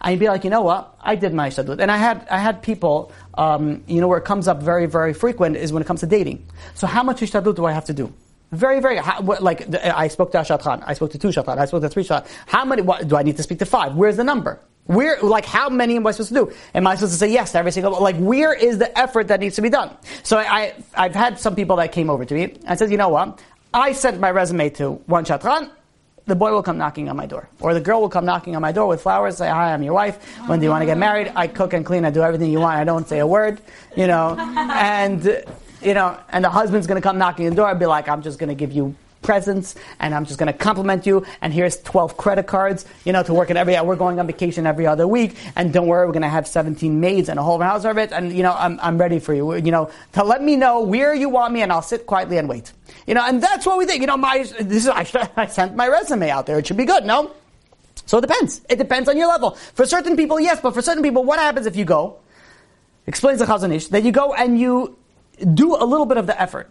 And you'd be like, you know what? I did my shadut. And I had, I had people, um, you know, where it comes up very, very frequent is when it comes to dating. So how much ishtadut do I have to do? Very, very, how, what, like, I spoke to a shadchan, I spoke to two shadchan, I spoke to three shadchan. How many, what, do I need to speak to five? Where's the number? Where, like, how many am I supposed to do? Am I supposed to say yes to every single, like, where is the effort that needs to be done? So I, I've had some people that came over to me and said, you know what? I sent my resume to one shadchan, the boy will come knocking on my door. Or the girl will come knocking on my door with flowers, say, hi, I'm your wife. When do you want to get married? I cook and clean, I do everything you want, I don't say a word, you know. And, you know, and the husband's gonna come knocking on the door and be like, I'm just gonna give you presents and I'm just going to compliment you and here's 12 credit cards, you know, to work in every, we're going on vacation every other week and don't worry, we're going to have 17 maids and a whole house of it and, you know, I'm, I'm ready for you, you know, to let me know where you want me and I'll sit quietly and wait. You know, and that's what we think, you know, my, this is, I, I sent my resume out there, it should be good, no? So it depends. It depends on your level. For certain people, yes, but for certain people, what happens if you go? Explains the Chazon Ish, that you go and you do a little bit of the effort.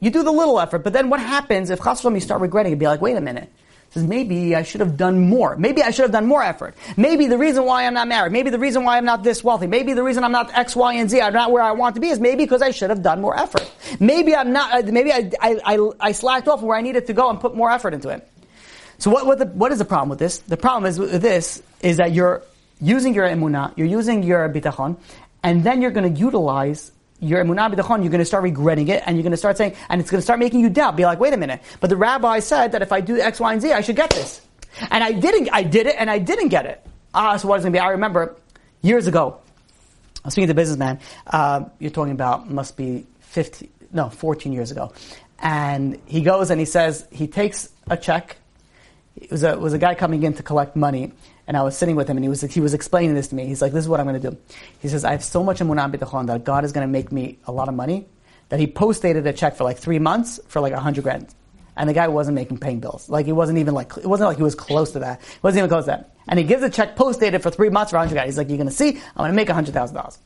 You do the little effort, but then what happens if Chas you start regretting it? Be like, wait a minute. Says maybe I should have done more. Maybe I should have done more effort. Maybe the reason why I'm not married, maybe the reason why I'm not this wealthy, maybe the reason I'm not X, Y, and Z, I'm not where I want to be is maybe because I should have done more effort. Maybe I'm not. Uh, maybe I, I, I, I slacked off where I needed to go and put more effort into it. So what what, the, what is the problem with this? The problem is with this is that you're using your emunah, you're using your bitachon, and then you're going to utilize your emunah b'tachon, you're going to start regretting it, and you're going to start saying, and it's going to start making you doubt. Be like, wait a minute, but the rabbi said that if I do X, Y, and Z, I should get this, and I didn't. I did it, and I didn't get it. Ah, so what is going to be? I remember years ago, I was speaking to a businessman. Uh, you're talking about must be 15, no, 14 years ago, and he goes and he says he takes a check. It was a, it was a guy coming in to collect money, and I was sitting with him, and he was he was explaining this to me. He's like, "This is what I'm going to do." He says, "I have so much emunah bitachon that God is going to make me a lot of money." That he post dated a check for like three months for like a hundred grand, and the guy wasn't making paying bills. Like he wasn't even like it wasn't like he was close to that. It wasn't even close to that. And he gives a check post dated for three months for a hundred grand. He's like, "You're going to see, I'm going to make a hundred thousand dollars."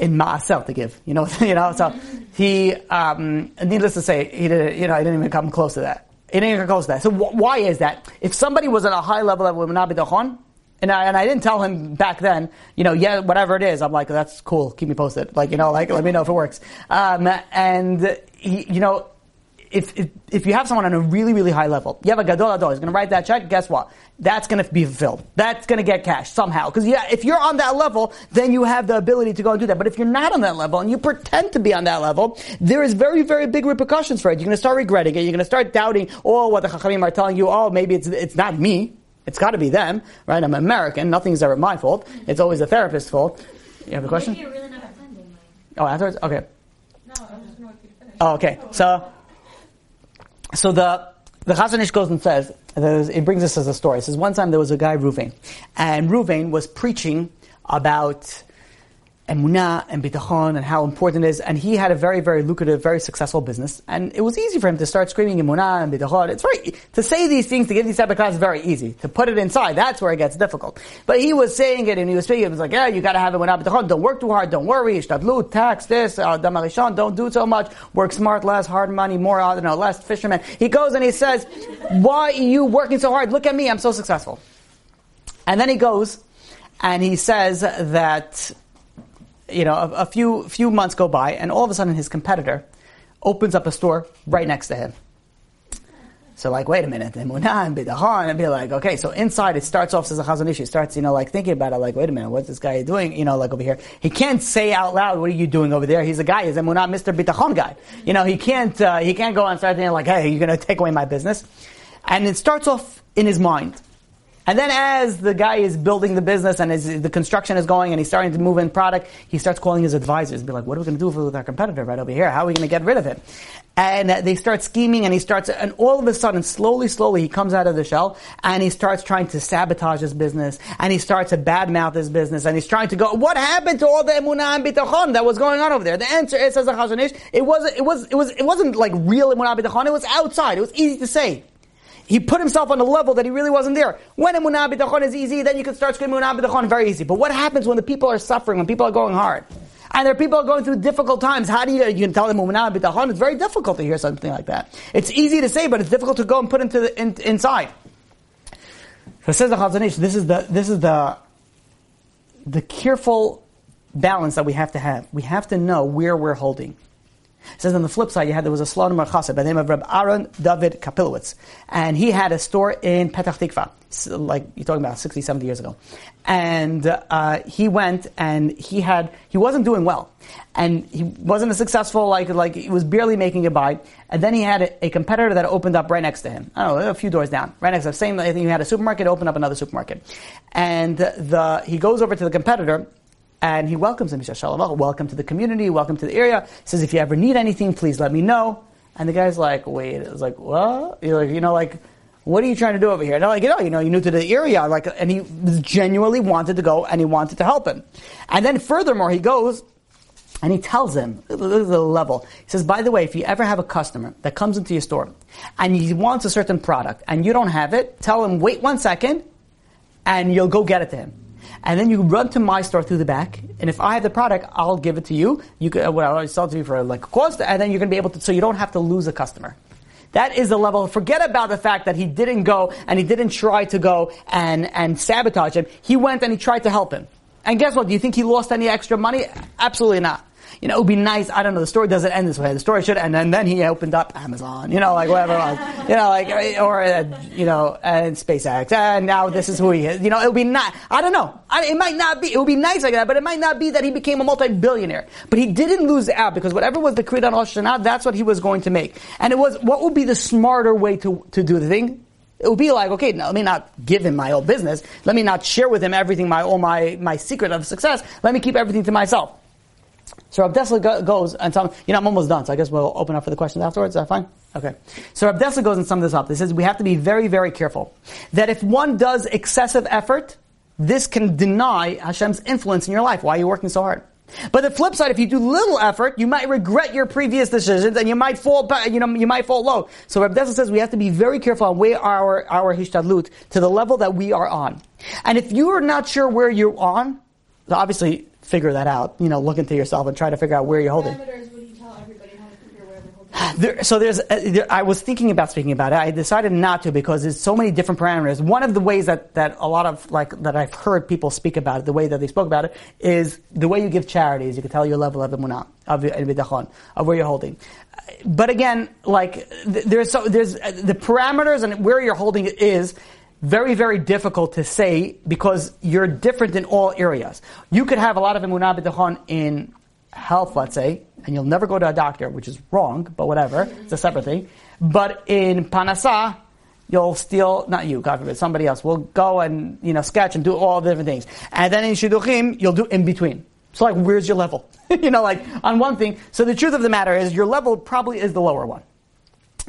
in Maaser to give, you know, you know. So he, um, needless to say, he did, you know, he didn't even come close to that. It ain't close to that. So wh- why is that? If somebody was at a high level not be dachon, and I, and I didn't tell him back then, you know, yeah, whatever it is, I'm like, that's cool, keep me posted. Like, you know, like, let me know if it works. Um, and, he, you know, if, if, if you have someone on a really, really high level, you have a gadol adol, he's going to write that check, guess what? That's going to be fulfilled. That's going to get cash somehow. Because yeah, if you're on that level, then you have the ability to go and do that. But if you're not on that level and you pretend to be on that level, there is very, very big repercussions for it. You're going to start regretting it. You're going to start doubting, oh, what the chachamim are telling you. Oh, maybe it's it's not me. It's got to be them, right? I'm American. Nothing's ever my fault. It's always the therapist's fault. You have a question? Really not attending. Oh, afterwards. Okay. No, I was just going to finish. Oh, okay. So, so the the Chazon Ish goes and says, it brings us as a story. It says one time there was a guy Ruvain, and Ruvain was preaching about emunah and bitachon and how important it is. And he had a very, very lucrative, very successful business. And it was easy for him to start screaming emunah and bitachon. It's very, to say these things, to give these type of classes, is very easy. To put it inside, that's where it gets difficult. But he was saying it and he was speaking, it was like, yeah, you gotta have emunah bitachon. Don't work too hard, don't worry, shtadlut, tax this, uh, don't do so much, work smart, less, hard money, more, I don't know, less, fisherman. He goes and he says, why are you working so hard? Look at me, I'm so successful. And then he goes and he says that you know, a, a, few few months go by, and all of a sudden his competitor opens up a store right next to him. So like, wait a minute, and bidahon, and be like, okay, so inside it starts off as a chazon ish. He starts, you know, like thinking about it, like, wait a minute, what's this guy doing? You know, like over here, he can't say out loud, what are you doing over there? He's a guy, he's a emunah, Mr. Bitachon guy. You know, he can't, uh, he can't go and start thinking like, hey, you're to take away my business, and it starts off in his mind. And then as the guy is building the business and as the construction is going and he's starting to move in product, he starts calling his advisors, be like, what are we going to do with our competitor right over here? How are we going to get rid of him? And they start scheming and he starts, and all of a sudden, slowly, slowly, he comes out of the shell and he starts trying to sabotage his business and he starts to badmouth his business and he's trying to go, what happened to all the emunah and bitachon that was going on over there? The answer is, says the Chazon Ish, it wasn't, it was, it was, it wasn't like real emunah bitachon, it was outside. It was easy to say. He put himself on a level that he really wasn't there. When emunah b'tachon is easy, then you can start screaming emunah b'tachon very easy. But what happens when the people are suffering, when people are going hard? And there are people going through difficult times. How do you, you can tell them emunah b'tachon? It's very difficult to hear something like that. It's easy to say, but it's difficult to go and put into the, in, inside. So says the Chazon Ish, this is the, this is the, the careful balance that we have to have. We have to know where we're holding. It says on the flip side, you had there was a Slonim Chassid by the name of Reb Aaron David Kapilowitz, and he had a store in Petach Tikva, like you're talking about 60, 70 years ago. And uh, he went and he had he wasn't doing well, and he wasn't as successful like like he was barely making a buy. And then he had a, a, competitor that opened up right next to him. I don't know, a few doors down, right next to him. Same, I think he had a supermarket, opened up another supermarket, and the he goes over to the competitor and he welcomes him. He says, Shalom, welcome to the community, welcome to the area. He says, if you ever need anything, please let me know. And the guy's like, wait, it's like, what? You're like, you know, like, what are you trying to do over here? And they're like, you know, you know, you're new to the area, like, and he genuinely wanted to go and he wanted to help him. And then furthermore, he goes and he tells him, the level. He says, by the way, if you ever have a customer that comes into your store and he wants a certain product and you don't have it, tell him, wait one second and you'll go get it to him and then you run to my store through the back, and if I have the product, I'll give it to you. You can, uh, well, I'll sell it to you for like a cost, and then you're going to be able to, so you don't have to lose a customer. That is the level. Forget about the fact that he didn't go and he didn't try to go and, and sabotage him. He went and he tried to help him. And guess what? Do you think he lost any extra money? Absolutely not you know, it would be nice. I don't know. The story doesn't end this way. The story should end, and then he opened up Amazon. You know, like whatever. Else. You know, like or uh, you know, and SpaceX. And now this is who he is. You know, it would be not. I don't know. I, it might not be. It would be nice like that, but it might not be that he became a multi-billionaire. But he didn't lose out because whatever was the creed on Rosh Hashanah, that's what he was going to make. And it was what would be the smarter way to to do the thing. It would be like, okay, let me not give him my whole business. Let me not share with him everything, my all my my secret of success. Let me keep everything to myself. So Rab goes and some, you know, I'm almost done, so I guess we'll open up for the questions afterwards. Is that fine? Okay. So Rab goes and sums this up. He says we have to be very, very careful that if one does excessive effort, this can deny Hashem's influence in your life. Why are you working so hard? But the flip side, if you do little effort, you might regret your previous decisions and you might fall back, you know, you might fall low. So Reb says we have to be very careful on where our, our hishtadlut to the level that we are on. And if you are not sure where you're on, obviously figure that out. You know, look into yourself and try to figure out where you're holding. There, so there's, uh, there, I was thinking about speaking about it. I decided not to because there's so many different parameters. One of the ways that, that a lot of like that I've heard people speak about it, the way that they spoke about it, is the way you give charities. You can tell your level of emunah, of bidachon, of where you're holding. But again, like there's so there's uh, the parameters and where you're holding it is very, very difficult to say because you're different in all areas. You could have a lot of emunah b'tachon in health, let's say, and you'll never go to a doctor, which is wrong, but whatever, it's a separate thing. But in parnasa, you'll steal, not you, God forbid, somebody else will go and, you know, sketch and do all the different things. And then in shidduchim, you'll do in between. So like, where's your level? you know, like, on one thing. So the truth of the matter is, your level probably is the lower one.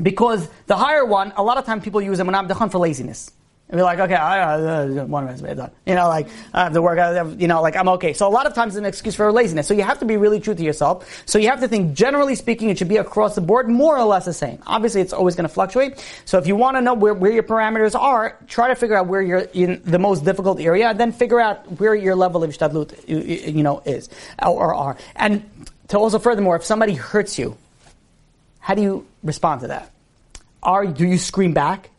Because the higher one, a lot of times people use emunah b'tachon for laziness. And be like, okay, I uh, one resume done. You know, like I have to work. I have, you know, like I'm okay. So a lot of times it's an excuse for laziness. So you have to be really true to yourself. So you have to think, generally speaking, it should be across the board, more or less the same. Obviously, it's always going to fluctuate. So if you want to know where, where your parameters are, try to figure out where you're in the most difficult area, and then figure out where your level of shtadlut, you, you know, is or are. And to also furthermore, if somebody hurts you, how do you respond to that? Are do you scream back?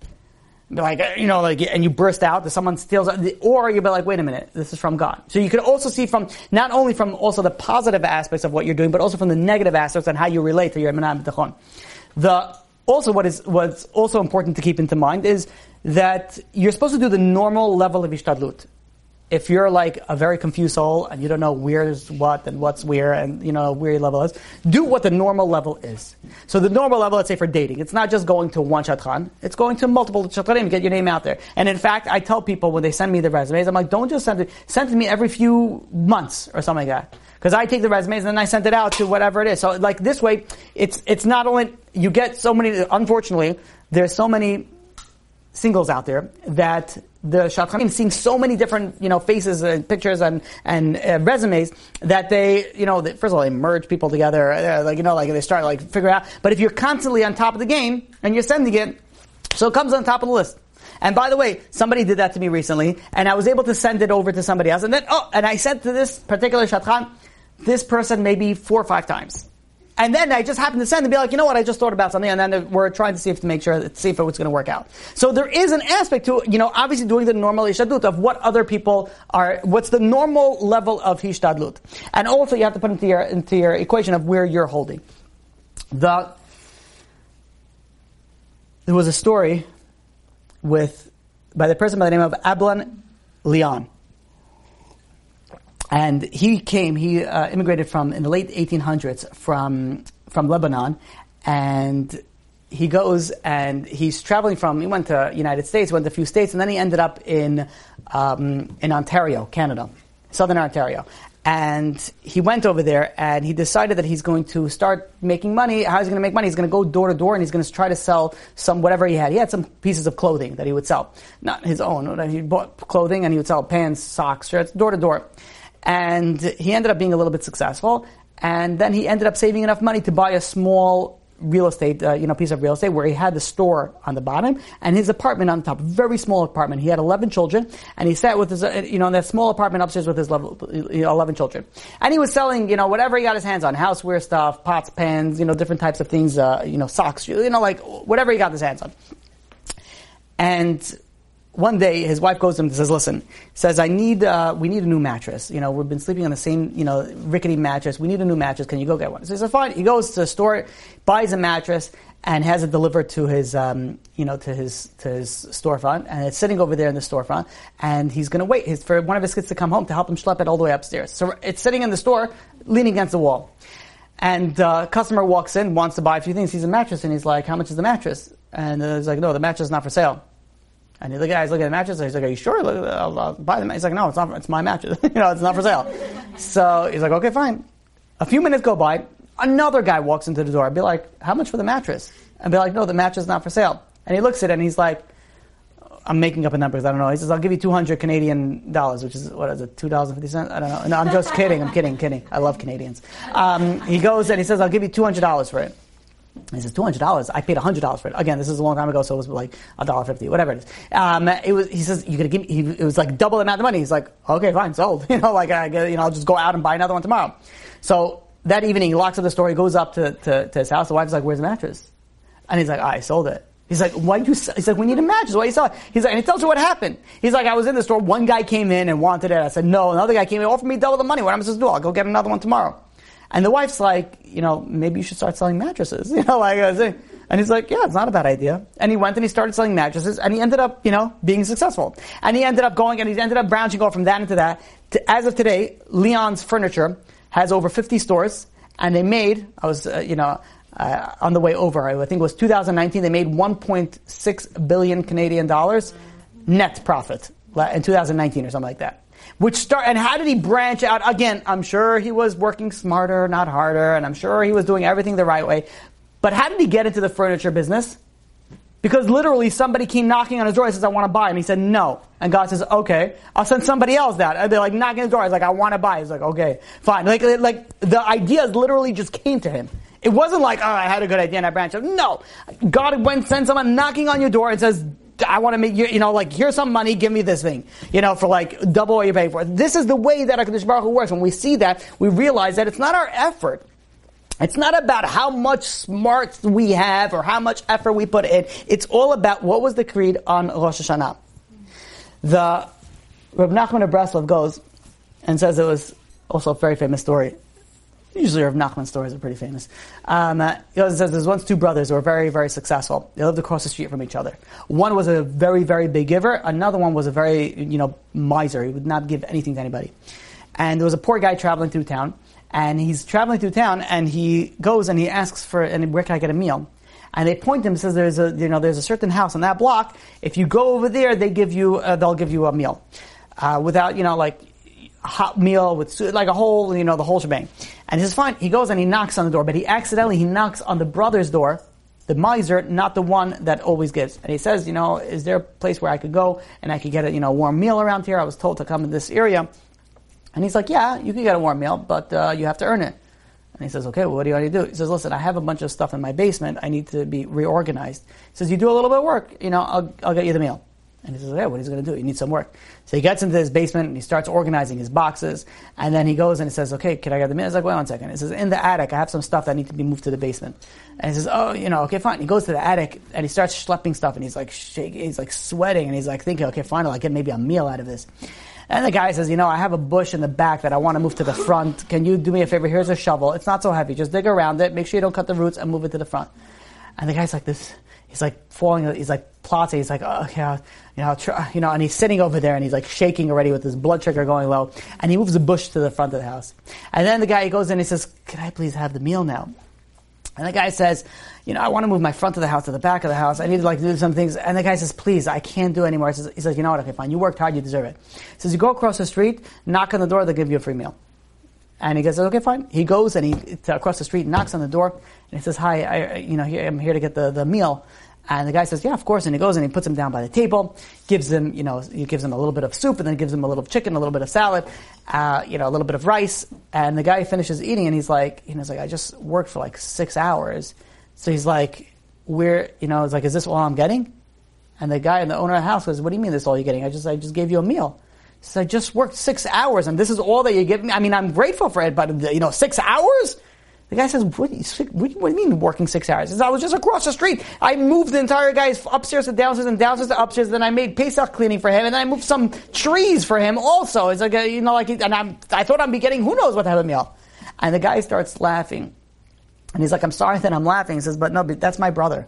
Like you know like and you burst out that someone steals or you'll be like wait a minute this is from god. So you can also see from not only from also the positive aspects of what you're doing but also from the negative aspects and how you relate to your emunah b'tachon the also what is what's also important to keep into mind is that you're supposed to do the normal level of ishtadlut if you're like a very confused soul and you don't know where's what and what's where and you know where your level is, do what the normal level is. So the normal level, let's say for dating, it's not just going to one shadchan, it's going to multiple shadchanim, get your name out there. And in fact, I tell people when they send me the resumes, I'm like, don't just send it, send it to me every few months or something like that. Because I take the resumes and then I send it out to whatever it is. So like this way, it's it's not only you get so many. Unfortunately, there's so many singles out there that the shadchanim seeing so many different you know faces and pictures and and uh, resumes that they you know they, first of all they merge people together uh, like you know like they start like figure out. But if you're constantly on top of the game and you're sending it, so it comes on top of the list. And by the way, somebody did that to me recently, and I was able to send it over to somebody else. And then, oh, and I sent to this particular shadchan, this person maybe four or five times. And then I just happened to send and be like, you know what, I just thought about something, and then we're trying to see if to make sure, see if it was going to work out. So there is an aspect to, you know, obviously doing the normal ishtadlut of what other people are, what's the normal level of hishtadlut. And also you have to put into your, into your equation of where you're holding. The, there was a story with, by the person by the name of Ablan Leon. And he came, he uh, immigrated from, in the late 1800s from, from Lebanon. And he goes and he's traveling from, he went to United States, went to a few states, and then he ended up in, um, in Ontario, Canada, Southern Ontario. And he went over there and he decided that he's going to start making money. How he's going to make money? He's going to go door to door and he's going to try to sell some whatever he had. He had some pieces of clothing that he would sell, not his own. He bought clothing and he would sell pants, socks, shirts, door to door and he ended up being a little bit successful. And then he ended up saving enough money to buy a small real estate, uh, you know, piece of real estate where he had the store on the bottom and his apartment on top. Very small apartment. He had 11 children and he sat with his, uh, you know, in that small apartment upstairs with his level, you know, 11 children. And he was selling, you know, whatever he got his hands on, houseware stuff, pots, pans, you know, different types of things, uh, you know, socks, you know, like whatever he got his hands on. And one day his wife goes to him and says, "Listen," says, "I need, uh, we need a new mattress. You know, we've been sleeping on the same, you know, rickety mattress. We need a new mattress. Can you go get one?" So he says, "Fine." He goes to the store, buys a mattress, and has it delivered to his, um, you know, to his to his storefront, and it's sitting over there in the storefront, and he's going to wait his, for one of his kids to come home to help him schlep it all the way upstairs. So it's sitting in the store, leaning against the wall, and uh, customer walks in, wants to buy a few things. He's a mattress, and he's like, "How much is the mattress?" And uh, he's like, "No, the mattress is not for sale." And the other guy's looking at the mattress. And he's like, "Are you sure? I'll, I'll buy the." Mattress. He's like, "No, it's not. It's my mattress. you know, it's not for sale." so he's like, "Okay, fine." A few minutes go by. Another guy walks into the door. I'd be like, "How much for the mattress?" And be like, "No, the mattress is not for sale." And he looks at it and he's like, "I'm making up a number because I don't know." He says, "I'll give you 200 Canadian dollars, which is what is it, two dollars and fifty cents? I don't know. No, I'm just kidding. I'm kidding, kidding. I love Canadians." Um, he goes and he says, "I'll give you 200 dollars for it." He says two hundred dollars. I paid hundred dollars for it. Again, this is a long time ago, so it was like a dollar fifty, whatever it is. Um, it was. He says you're gonna give me. He, it was like double the amount of money. He's like, okay, fine, sold. You know, like I, you know, I'll just go out and buy another one tomorrow. So that evening, he locks up the store. He goes up to, to, to his house. The wife's like, "Where's the mattress?" And he's like, "I sold it." He's like, why do you? He's like, we need a mattress. Why you sell it? He's like, and he tells her what happened. He's like, I was in the store. One guy came in and wanted it. I said no. Another guy came in, offered me double the money. What am I supposed to do? I'll go get another one tomorrow. And the wife's like, you know, maybe you should start selling mattresses. You know, like I was saying. And he's like, yeah, it's not a bad idea. And he went and he started selling mattresses and he ended up, you know, being successful. And he ended up going and he ended up branching off from that into that. To, as of today, Leon's Furniture has over 50 stores and they made, I was, uh, you know, uh, on the way over, I think it was 2019, they made 1.6 billion Canadian dollars net profit in 2019 or something like that. Which start and how did he branch out? Again, I'm sure he was working smarter, not harder, and I'm sure he was doing everything the right way. But how did he get into the furniture business? Because literally somebody came knocking on his door and says, I want to buy. And he said, no. And God says, okay, I'll send somebody else that. And they're like knocking on his door. He's like, I want to buy. He's like, okay, fine. Like, like the ideas literally just came to him. It wasn't like, oh, I had a good idea and I branched out. No. God went send someone knocking on your door and says, I want to make you, know, like, here's some money, give me this thing, you know, for like double what you're paying for. This is the way that HaKadosh Baruch Hu works. When we see that, we realize that it's not our effort. It's not about how much smarts we have or how much effort we put in. It's all about what was the creed on Rosh Hashanah. The Reb Nachman of Breslov goes and says it was also a very famous story. Usually, Rav Nachman's stories are pretty famous. Um, uh, goes and says there's once two brothers who were very, very successful. They lived across the street from each other. One was a very, very big giver. Another one was a very, you know, miser. He would not give anything to anybody. And there was a poor guy traveling through town, and he's traveling through town, and he goes and he asks for, and where can I get a meal? And they point him and says there's a, you know, there's a certain house on that block. If you go over there, they give you, uh, they'll give you a meal, uh, without, you know, like hot meal with like a whole, you know, the whole shebang. And he says, fine. He goes and he knocks on the door, but he accidentally he knocks on the brother's door, the miser, not the one that always gives. And he says, you know, is there a place where I could go and I could get a you know warm meal around here? I was told to come in this area. And he's like, yeah, you can get a warm meal, but uh, you have to earn it. And he says, okay, well, what do you want to do? He says, listen, I have a bunch of stuff in my basement. I need to be reorganized. He says, you do a little bit of work, you know, I'll, I'll get you the meal. And he says, yeah, what is he going to do? He needs some work. So he gets into his basement and he starts organizing his boxes. And then he goes and he says, okay, can I get the meal? He's like, wait one second. He says, in the attic, I have some stuff that needs to be moved to the basement. And he says, oh, you know, okay, fine. He goes to the attic and he starts schlepping stuff and he's like shaking, he's like sweating and he's like thinking, okay, fine, I'll get maybe a meal out of this. And the guy says, you know, I have a bush in the back that I want to move to the front. Can you do me a favor? Here's a shovel. It's not so heavy. Just dig around it. Make sure you don't cut the roots and move it to the front. And the guy's like this. He's like falling. He's like plotting. He's like, oh yeah, you know, try, you know. And he's sitting over there and he's like shaking already with his blood sugar going low. And he moves the bush to the front of the house. And then the guy goes in. and He says, "Can I please have the meal now?" And the guy says, you know, I want to move my front of the house to the back of the house. I need to like do some things. And the guy says, please, I can't do it anymore. He says, he says, you know what? Okay, fine. You worked hard. You deserve it. He says, you go across the street, knock on the door, they'll give you a free meal. And he goes, okay, fine. He goes and he across the street, knocks on the door, and he says, hi, I, you know, I'm here to get the, the meal. And the guy says, yeah, of course. And he goes and he puts him down by the table, gives him, you know, he gives him a little bit of soup and then gives him a little chicken, a little bit of salad, uh, you know, a little bit of rice. And the guy finishes eating and he's like, you know, he's like, I just worked for like six hours. So he's like, where, you know, it's like, is this all I'm getting? And the guy in the owner of the house goes, what do you mean this is all you're getting? I just, I just gave you a meal. He says, I just worked six hours and this is all that you give me. I mean, I'm grateful for it, but, you know, six hours? The guy says, what you, what do you mean working six hours? He says, I was just across the street. I moved the entire guy's upstairs to downstairs and downstairs to upstairs. Then I made Pesach cleaning for him. And then I moved some trees for him also. It's like, a, you know, like, and I'm, I thought I'd be getting who knows what type of meal. And the guy starts laughing. And he's like, I'm sorry that I'm laughing. He says, but no, but that's my brother.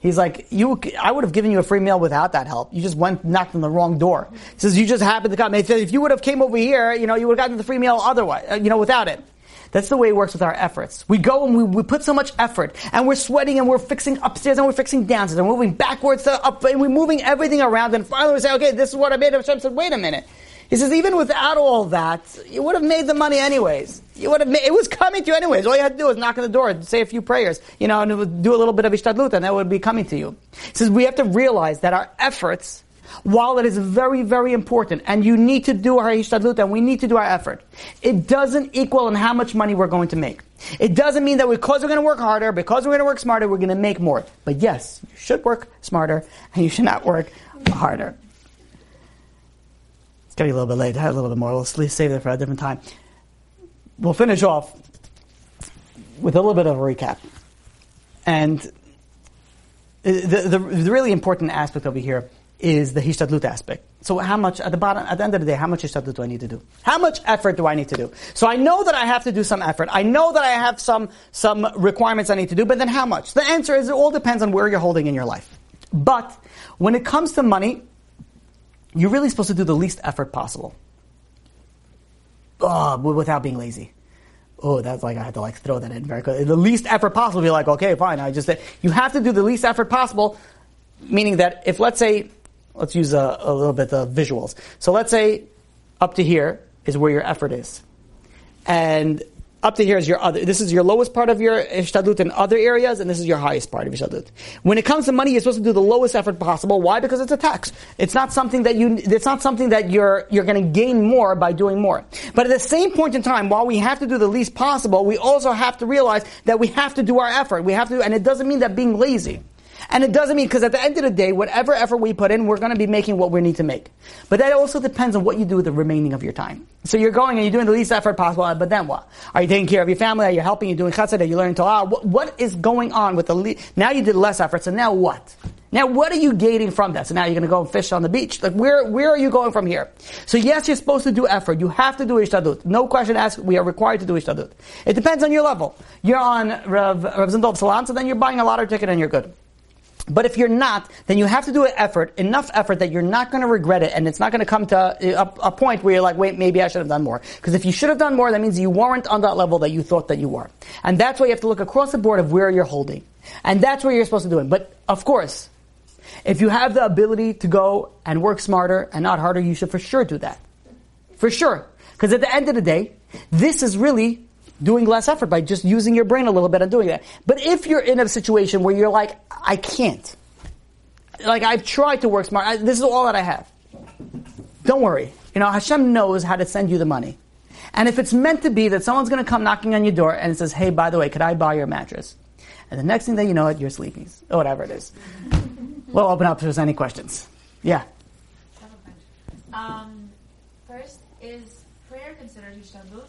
He's like, you, I would have given you a free meal without that help. You just went, knocked on the wrong door. He says, you just happened to come. He says, if you would have came over here, you know, you would have gotten the free meal otherwise, uh, you know, without it. That's the way it works with our efforts. We go and we, we put so much effort, and we're sweating, and we're fixing upstairs, and we're fixing downstairs, and we're moving backwards to up, and we're moving everything around, and finally we say, okay, this is what I made. Hashem said, wait a minute. He says, even without all that, you would have made the money anyways. You would have made, it was coming to you anyways. All you had to do was knock on the door, and say a few prayers, you know, and do a little bit of ishtadlut, and that would be coming to you. He says, we have to realize that our efforts, while it is very, very important, and you need to do our ishtadlut, and we need to do our effort, it doesn't equal in how much money we're going to make. It doesn't mean that because we're going to work harder, because we're going to work smarter, we're going to make more. But yes, you should work smarter, and you should not work harder It's getting a little bit late. I had a little bit more. Let's save it for a different time. We'll finish off with a little bit of a recap. And uh, the, the, the really important aspect over here is the hishtadlut aspect. So how much, at the bottom, at the end of the day, how much hishtadlut do I need to do? How much effort do I need to do? So I know that I have to do some effort. I know that I have some, some requirements I need to do, but then how much? The answer is it all depends on where you're holding in your life. But when it comes to money, you're really supposed to do the least effort possible. Oh, without being lazy. Oh, that's like I had to like throw that in very quickly. The least effort possible. Be like, okay, fine. I just you have to do the least effort possible, meaning that if let's say, let's use a, a little bit of visuals. So let's say up to here is where your effort is, and Up to here is your other. This is your lowest part of your ishtadlut in other areas, and this is your highest part of ishtadlut. When it comes to money, you're supposed to do the lowest effort possible. Why? Because it's a tax. It's not something that you. It's not something that you're you're going to gain more by doing more. But at the same point in time, while we have to do the least possible, we also have to realize that we have to do our effort. We have to, and it doesn't mean that being lazy. And it doesn't mean, because at the end of the day, whatever effort we put in, we're going to be making what we need to make. But that also depends on what you do with the remaining of your time. So you're going and you're doing the least effort possible, uh, but then what? Are you taking care of your family? Are you helping? You're you doing chesed? Are you learning Torah? What, what is going on with the, le- now you did less effort, so now what? Now, what are you gaining from that? So now you're going to go and fish on the beach. Like, where, where are you going from here? So yes, you're supposed to do effort. You have to do ishtadut. No question asked. We are required to do ishtadut. It depends on your level. You're on Rav, Rav Zundel Salant, so then you're buying a lottery ticket and you're good. But if you're not, then you have to do an effort, enough effort that you're not going to regret it, and it's not going to come to a, a, point where you're like, wait, maybe I should have done more. Because if you should have done more, that means you weren't on that level that you thought that you were. And that's why you have to look across the board of where you're holding. And that's where you're supposed to do it. But of course, if you have the ability to go and work smarter and not harder, you should for sure do that. For sure. Because at the end of the day, this is really doing less effort by just using your brain a little bit and doing that. But if you're in a situation where you're like, I can't, like I've tried to work smart, I, this is all that I have. Don't worry. You know, Hashem knows how to send you the money. And if it's meant to be that someone's going to come knocking on your door and says, hey, by the way, could I buy your mattress? And the next thing that you know, it, you're sleepies, or whatever it is. we'll open up if there's any questions. Yeah. Um, first, is prayer considered hishtadlut?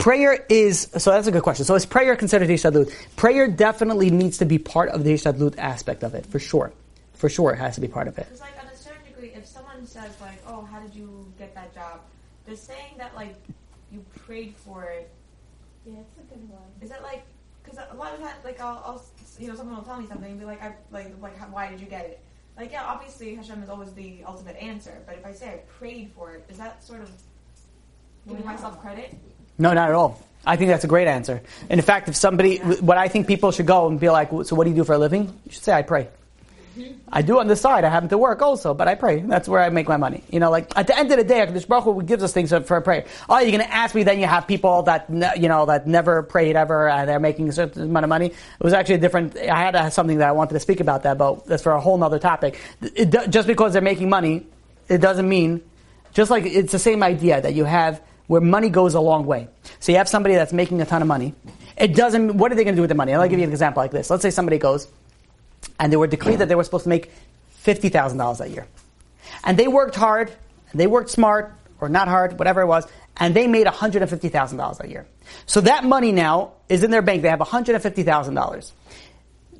Prayer is, so that's a good question. So is prayer considered hishtadlut? Prayer definitely needs to be part of the hishtadlut aspect of it, for sure. For sure, it has to be part of it. Because, like, on a certain degree, if someone says, like, oh, how did you get that job? They're saying that, like, you prayed for it. Yeah, it's a good one. Is that, like, because a lot of times, like, I'll, I'll, you know, someone will tell me something and be like, I, like, like, how, why did you get it? Like, yeah, obviously Hashem is always the ultimate answer, but if I say I prayed for it, is that sort of giving myself credit? No, not at all. I think that's a great answer. And in fact, if somebody, what I think people should go and be like, so what do you do for a living? You should say, I pray. I do on the side. I happen to work also, but I pray. That's where I make my money. You know, like at the end of the day, Hakadosh Baruch Hu gives us things for a prayer. Oh, you're going to ask me? Then you have people that ne- you know that never prayed ever, and they're making a certain amount of money. It was actually a different. I had uh, something that I wanted to speak about that, but that's for a whole other topic. It, do- just because they're making money, it doesn't mean. Just like it's the same idea that you have where money goes a long way. So you have somebody that's making a ton of money. It doesn't. What are they going to do with the money? I'll give you an example like this. Let's say somebody goes and they were decreed that they were supposed to make $50,000 that year. And they worked hard, and they worked smart, or not hard, whatever it was, and they made $150,000 that year. So that money now is in their bank. They have $150,000.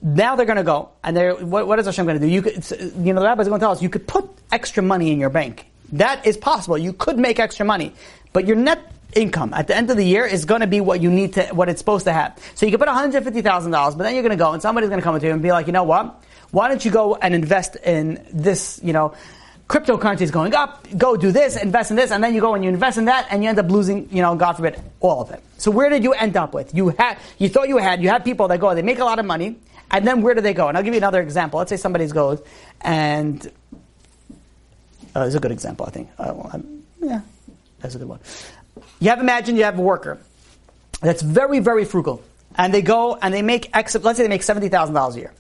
Now they're going to go, and they're, what, what is Hashem going to do? You, could, you know, the rabbi's going to tell us, you could put extra money in your bank. That is possible. You could make extra money. But your net income at the end of the year is going to be what you need to, what it's supposed to have. So you can put $150,000, but then you're going to go and somebody's going to come to you and be like, you know what? Why don't you go and invest in this, you know, cryptocurrency is going up, go do this, invest in this, and then you go and you invest in that, and you end up losing, you know, God forbid, all of it. So where did you end up with? You had, you thought you had, you had people that go, they make a lot of money, and then where do they go? And I'll give you another example. Let's say somebody goes, and, uh, it's a good example, I think. Uh, well, yeah, that's a good one. You have imagine you have a worker that's very, very frugal. And they go and they make let's say they make $70,000 a year.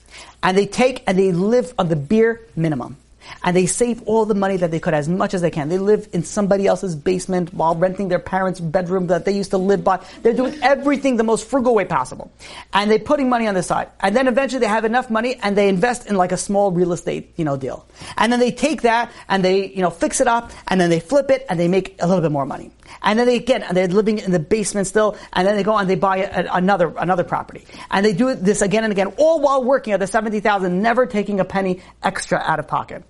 And they take and they live on the bare minimum. And they save all the money that they could as much as they can. They live in somebody else's basement while renting their parents' bedroom that they used to live by. They're doing everything the most frugal way possible. And they're putting money on the side. And then eventually they have enough money and they invest in like a small real estate, you know, deal. And then they take that and they, you know, fix it up and then they flip it and they make a little bit more money. And then they again, and they're living in the basement still, and then they go and they buy a, another another property, and they do this again and again, all while working at the seventy thousand, never taking a penny extra out of pocket.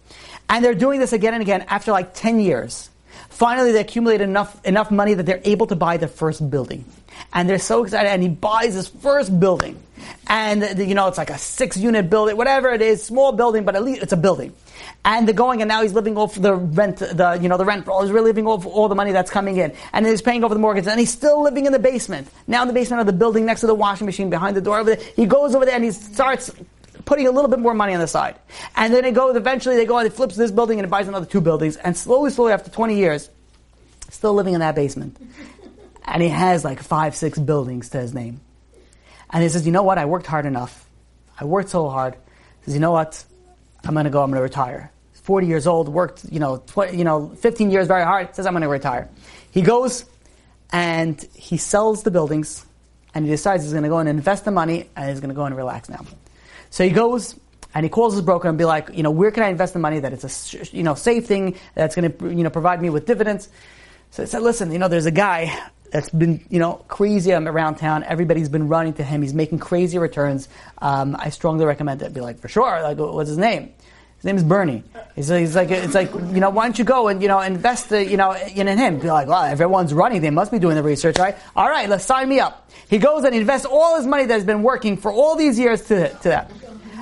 And they're doing this again and again after like ten years. Finally, they accumulate enough enough money that they're able to buy their first building, and they're so excited. And he buys his first building, and you know it's like a six unit building, whatever it is, small building, but at least it's a building and they're going and now he's living off the rent, the, you know, the rent, he's really living off all the money that's coming in. And he's paying over the mortgage and he's still living in the basement. Now in the basement of the building next to the washing machine behind the door over there. He goes over there and he starts putting a little bit more money on the side. And then they go, eventually they go and he flips this building and he buys another two buildings and slowly, slowly after 20 years, still living in that basement. and he has like five, six buildings to his name. And he says, you know what? I worked hard enough. I worked so hard. He says, you know what? I'm going to go. I'm going to retire. 40 years old, worked, you know, 20, you know, 15 years very hard. Says, I'm going to retire. He goes and he sells the buildings and he decides he's going to go and invest the money and he's going to go and relax now. So he goes and he calls his broker and be like, you know, where can I invest the money that it's a, you know, safe thing that's going to, you know, provide me with dividends. So he said, listen, you know, there's a guy that's been, you know, crazy around town. Everybody's been running to him. He's making crazy returns. Um, I strongly recommend it. Be like, for sure. Like, what's his name? His name is Bernie. He's, he's like, it's like, you know, why don't you go and, you know, invest, you know, in, in him? Be like, well, everyone's running. They must be doing the research, right? All right, let's sign me up. He goes and invests all his money that has been working for all these years to, to that.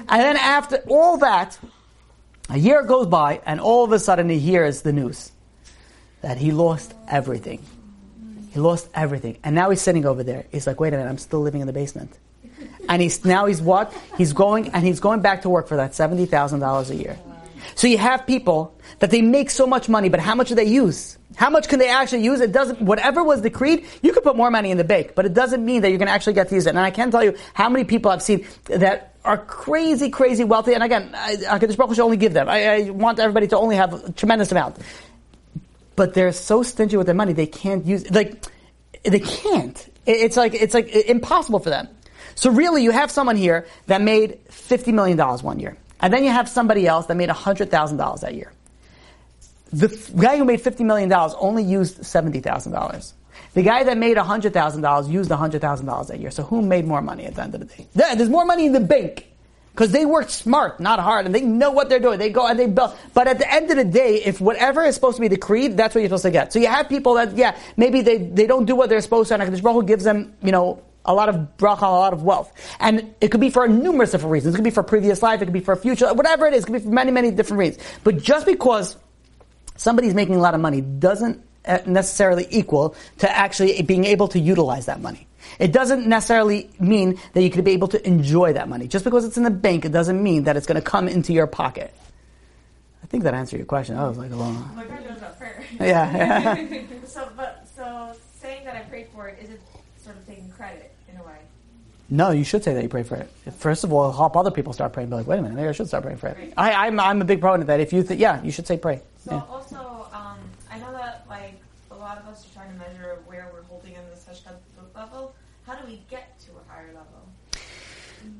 And then after all that, a year goes by and all of a sudden he hears the news that he lost everything. He lost everything. And now he's sitting over there. He's like, wait a minute, I'm still living in the basement. And he's now he's what? He's going and he's going back to work for that seventy thousand dollars a year. So you have people that they make so much money, but how much do they use? How much can they actually use? It doesn't. Whatever was decreed, you could put more money in the bank, but it doesn't mean that you're going to actually get to use it. And I can't tell you how many people I've seen that are crazy, crazy wealthy. And again, I, Hakadosh Baruch Hu should only give them. I, I want everybody to only have a tremendous amount, but they're so stingy with their money they can't use. Like they can't. It's like it's like impossible for them. So really, you have someone here that made $50 million one one year. And then you have somebody else that made $100,000 that year. The guy who made $50 million only used $70,000. The guy that made $100,000 used $100,000 that year. So who made more money at the end of the day? There's more money in the bank. Because they work smart, not hard, and they know what they're doing. They go and they build. But at the end of the day, if whatever is supposed to be decreed, that's what you're supposed to get. So you have people that, yeah, maybe they, they don't do what they're supposed to, and HaKadosh Baruch gives them, you know, a lot of bracha, a lot of wealth. And it could be for numerous different reasons. It could be for previous life, it could be for future, whatever it is, it could be for many, many different reasons. But just because somebody's making a lot of money doesn't uh, necessarily equal to actually being able to utilize that money. It doesn't necessarily mean that you could be able to enjoy that money. Just because it's in the bank, it doesn't mean that it's going to come into your pocket. I think that answered your question. That was like a long. My question was about prayer. Yeah. yeah. so, but so saying that I prayed for it is it sort of taking credit in a way? No, you should say that you pray for it. First of all, help other people start praying. Be like, wait a minute, maybe I should start praying for it. Right. I, I'm, I'm a big proponent of that. If you, th- yeah, you should say pray. So Yeah. also, um, I know that like a lot of us are trying to measure where we're holding in this Hashkat level. How do we get to a higher level?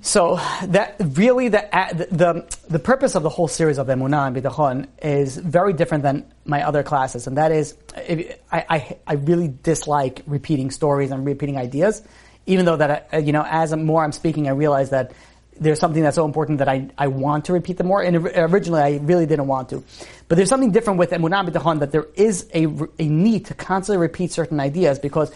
So that really the, the the purpose of the whole series of Emunah and B'tachon is very different than my other classes, and that is I, I I really dislike repeating stories and repeating ideas, even though that I, you know as more I'm speaking, I realize that there's something that's so important that I, I want to repeat them more. And originally, I really didn't want to. But there's something different with Emunah B'tachon that there is a, a need to constantly repeat certain ideas because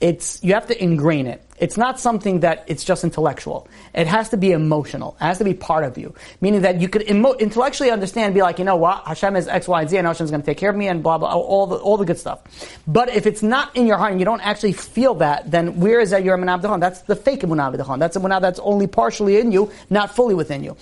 it's, you have to ingrain it. It's not something that it's just intellectual. It has to be emotional. It has to be part of you. Meaning that you could emo- intellectually understand be like, you know what, Hashem is X, Y, and Z, and Hashem's going to take care of me, and blah, blah, all the, all the good stuff. But if it's not in your heart and you don't actually feel that, then where is that your Emunah B'tachon? That's the fake Emunah B'tachon. That's Emunah that's only partially in you, not fully within you.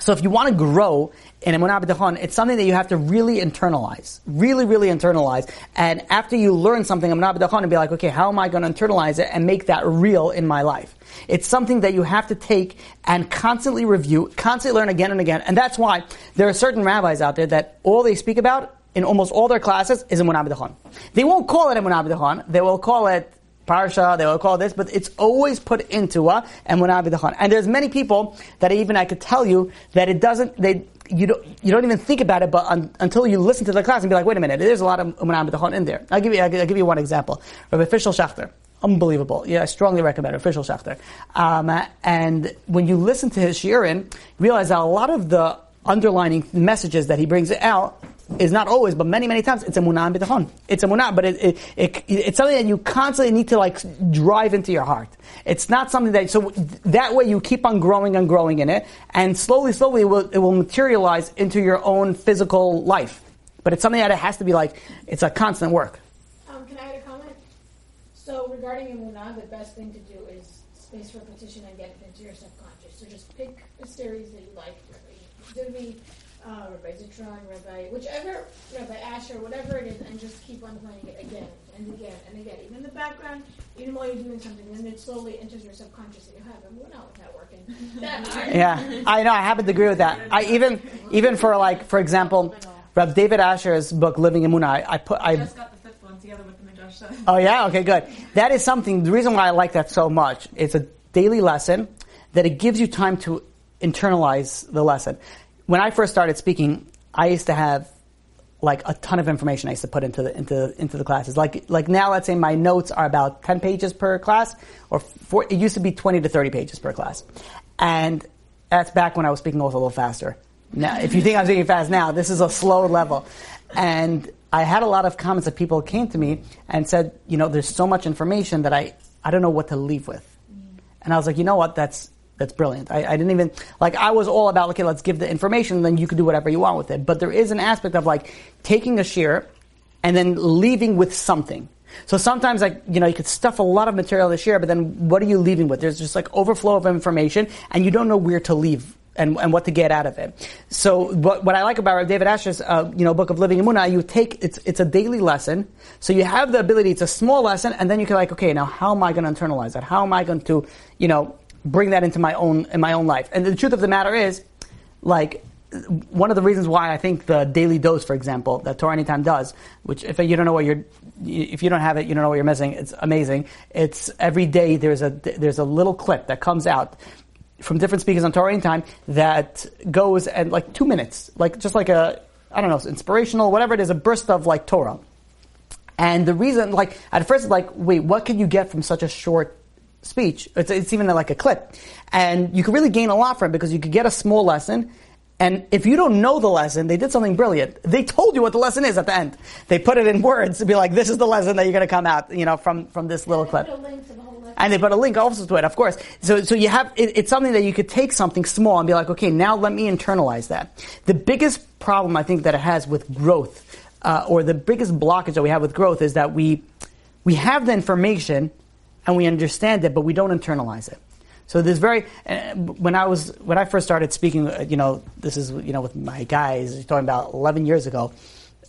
So if you want to grow in Emunah B'tachon, it's something that you have to really internalize. Really, really internalize. And after you learn something, Emunah B'tachon, and be like, okay, how am I going to internalize it and make that real in my life? It's something that you have to take and constantly review, constantly learn again and again. And that's why there are certain rabbis out there that all they speak about in almost all their classes is Emunah B'tachon. They won't call it Emunah B'tachon. They will call it parsha, they will call this, but it's always put into a emunah b'tachon. And there's many people that even I could tell you that it doesn't, they, you don't, you don't even think about it, but un, until you listen to the class and be like, wait a minute, there's a lot of emunah b'tachon in there. I'll give you, I'll give you one example. Rabbi Fischel Schachter. Unbelievable. Yeah, I strongly recommend. Fischel Schachter. Um, and when you listen to his shiurim, you realize that a lot of the underlining messages that he brings out is not always, but many, many times, it's emunah and bitachon. It's emunah, but it, it, it, it's something that you constantly need to like drive into your heart. It's not something that, so that way you keep on growing and growing in it, and slowly, slowly it will, it will materialize into your own physical life. But it's something that it has to be like, it's a constant work. Um, can I add a comment? So regarding Emunah, the best thing to do is space repetition and get it into your subconscious. So just pick a series that you like. Uh, Rabbi Zitron, Rabbi, whichever, Rabbi Asher, whatever it is, and just keep on playing it again and again and again. Even in the background, even while you're doing something, then it slowly enters your subconscious and you have it. Well, not with that working. That. Yeah, I know. I happen to agree with that. I even even for like for example, Rav David Asher's book Living Emunah. I, I put I I just got the fifth one together with the Midrash. So. Oh yeah, okay, good. That is something. The reason why I like that so much, it's a daily lesson that it gives you time to internalize the lesson. When I first started speaking, I used to have like a ton of information I used to put into the into into the classes. Like like now, let's say my notes are about ten pages per class, or four, it used to be twenty to thirty pages per class, and that's back when I was speaking also a little faster. Now, if you think I'm speaking fast now, this is a slow level, and I had a lot of comments that people came to me and said, you know, there's so much information that I I don't know what to leave with, and I was like, you know what, that's that's brilliant. I, I, didn't even like. I was all about okay, let's give the information, and then you can do whatever you want with it. But there is an aspect of like taking a shiur and then leaving with something. So sometimes, like you know, you could stuff a lot of material the shiur, but then what are you leaving with? There's just like overflow of information, and you don't know where to leave. And, and what to get out of it. So what, what I like about David Asher's uh, you know book of Living Emunah, you take it's it's a daily lesson. So you have the ability. It's a small lesson, and then you can like okay, now how am I going to internalize that? How am I going to you know bring that into my own in my own life. And the truth of the matter is, like one of the reasons why I think the daily dose, for example, that Torah Anytime does, which if you don't know what you're, if you don't have it, you don't know what you're missing. It's amazing. It's every day there's a there's a little clip that comes out from different speakers on Torah Anytime that goes and like two minutes, like just like a I don't know, inspirational, whatever it is, a burst of like Torah. And the reason, like at first, like wait, what can you get from such a short speech. It's, it's even like a clip. And you could really gain a lot from it because you could get a small lesson. And if you don't know the lesson, they did something brilliant. They told you what the lesson is at the end. They put it in words to be like, this is the lesson that you're going to come out, you know, from, from this little clip. put a link to the. And they put a link also to it, of course. So, so you have, it, it's something that you could take something small and be like, okay, now let me internalize that. The biggest problem I think that it has with growth, uh, or the biggest blockage that we have with growth is that we, we have the information and we understand it, but we don't internalize it. So there's very, uh, when I was, when I first started speaking, uh, you know, this is, you know, with my guys, talking about 11 years ago,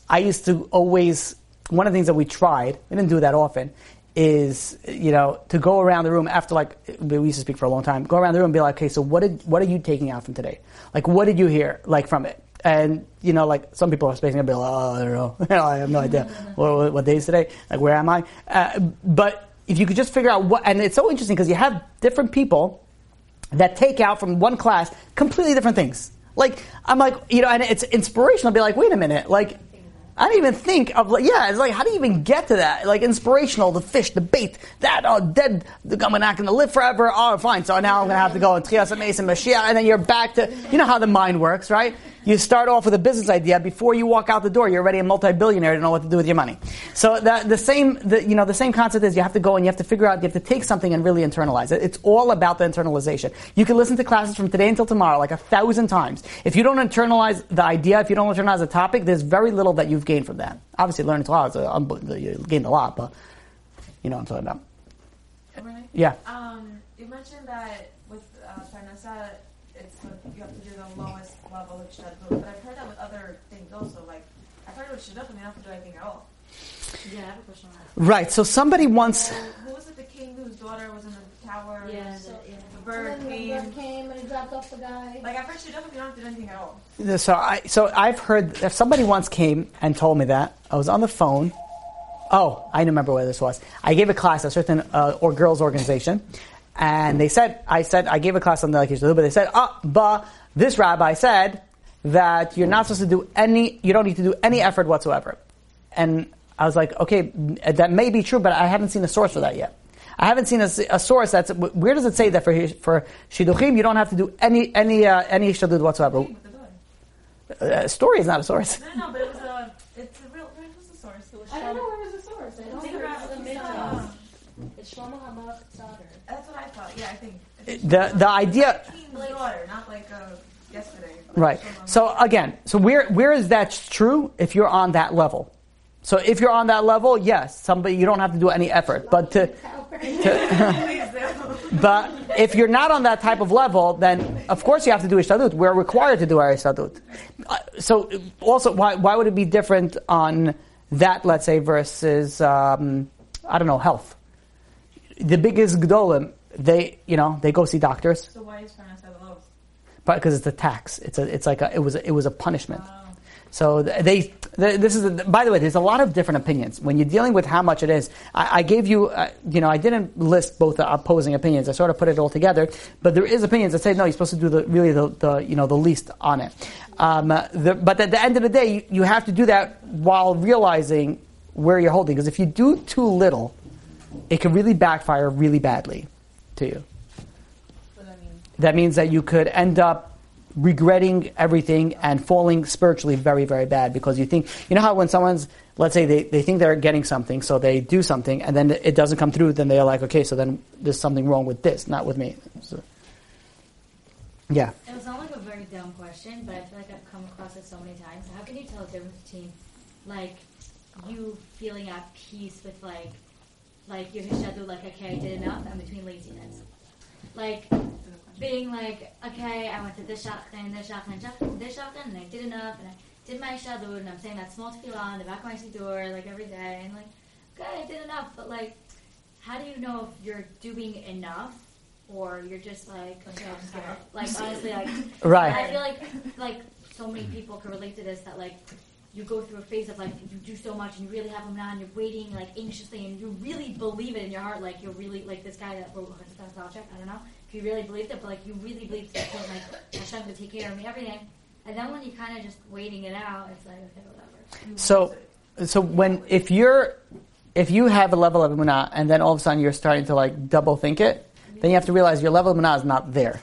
I used to always, one of the things that we tried, we didn't do that often, is, you know, to go around the room after like, we used to speak for a long time, go around the room and be like, okay, so what did, what are you taking out from today? Like, what did you hear, like, from it? And, you know, like, some people are spacing and be like, oh, I don't know, I have no idea. what, what, what day is today? Like, where am I? Uh, but if you could just figure out what, and it's so interesting because you have different people that take out from one class completely different things. Like, I'm like, you know, and it's inspirational to be like, wait a minute, like, I didn't even think of like, yeah, it's like, how do you even get to that? Like, inspirational, the fish, the bait, that, oh, dead, I'm not going to live forever. Oh, fine. So now I'm going to have to go and Trias and Mashiach, and then you're back to, you know how the mind works, right? You start off with a business idea. Before you walk out the door, you're already a multi-billionaire to know what to do with your money. So the, the same, the, you know, the same concept is you have to go and you have to figure out, you have to take something and really internalize it. It's all about the internalization. You can listen to classes from today until tomorrow like a thousand times. If you don't internalize the idea, if you don't internalize the topic, there's very little that you've gained from that. Obviously, learning Torah is a, you gained a lot, but you know what I'm talking about. Right? Yeah. Um, you mentioned that with uh, it's you have to do the lowest level of shadut, but I've heard that with other things also. Like I've heard with shadut, you don't have to do anything at all. Yeah, I have a question on Right. So somebody once. So, who was it? The king whose daughter was in the tower. Yeah, So the, yeah. the And bird then the bird came and he dropped off the guy. Like I've heard shadut, you don't have to do anything at all. So I so I've heard if somebody once came and told me that I was on the phone. Oh, I remember where this was. I gave a class at a certain uh, or girls organization, and they said I said I gave a class on the like but they said ah, but this rabbi said that you're not supposed to do any, you don't need to do any effort whatsoever, and I was like, okay, that may be true, but I haven't seen a source for that yet. I haven't seen a, a source that's where does it say that for for shidduchim you don't have to do any any uh, any shadud whatsoever. With the daughter. Uh, story is not a source. No, no, but it was a. It's a real. Where was the source? I don't know where was the source. I don't Think know. about the it. Midrash. It's Shlomo Hamach Tzadar. That's what I thought. Yeah, I think. The the idea, King's daughter, not like uh, yesterday. right? So again, so where where is that true? If you're on that level, so if you're on that level, yes, somebody you don't have to do any effort, but to, to but if you're not on that type of level, then of course you have to do ishtadlut. We're required to do our ishtadlut. Uh, so also, why why would it be different on that? Let's say versus um, I don't know health. The biggest gedolim, they you know they go see doctors, So why is parnasa the lowest? but because it's a tax. It's a it's like a, it was a, it was a punishment. So th- they, this is, a, by the way, there's a lot of different opinions. When you're dealing with how much it is, I, I gave you, uh, you know, I didn't list both the opposing opinions. I sort of put it all together. But there is opinions that say, no, you're supposed to do the, really the, the you know, the least on it. Um, uh, the, but at the end of the day, you, you have to do that while realizing where you're holding. Because if you do too little, it can really backfire really badly to you. That? Means that you could end up regretting everything and falling spiritually very, very bad because you think, you know how when someone's, let's say they, they think they're getting something, so they do something and then it doesn't come through, then they're like, okay, so then there's something wrong with this, not with me. So, yeah. It was not like a very dumb question, but I feel like I've come across it so many times. How can you tell the difference between like you feeling at peace with like like your hishadu, like okay, I did enough, and between laziness, like being like okay, I went to this shop and this shop and this shop and I did enough, and I did my shadu, and I'm saying that small tefillah in the back of my door like every day, and like okay, I did enough, but like how do you know if you're doing enough? Or you're just like okay, I'm just gonna like honestly like Right. I feel like like so many people can relate to this that like you go through a phase of like you do so much and you really have them and you're waiting like anxiously and you really believe it in your heart, like you're really like this guy that wrote 100 thousand dollar check. I don't know if you really believed it, but like you really believed it, like Hashem to take care of me, everything. And then when you kind of just waiting it out, it's like okay, whatever. So, so when, if you're, if you have a level of emunah and then all of a sudden you're starting to like double think it, then you have to realize your level of emunah is not there.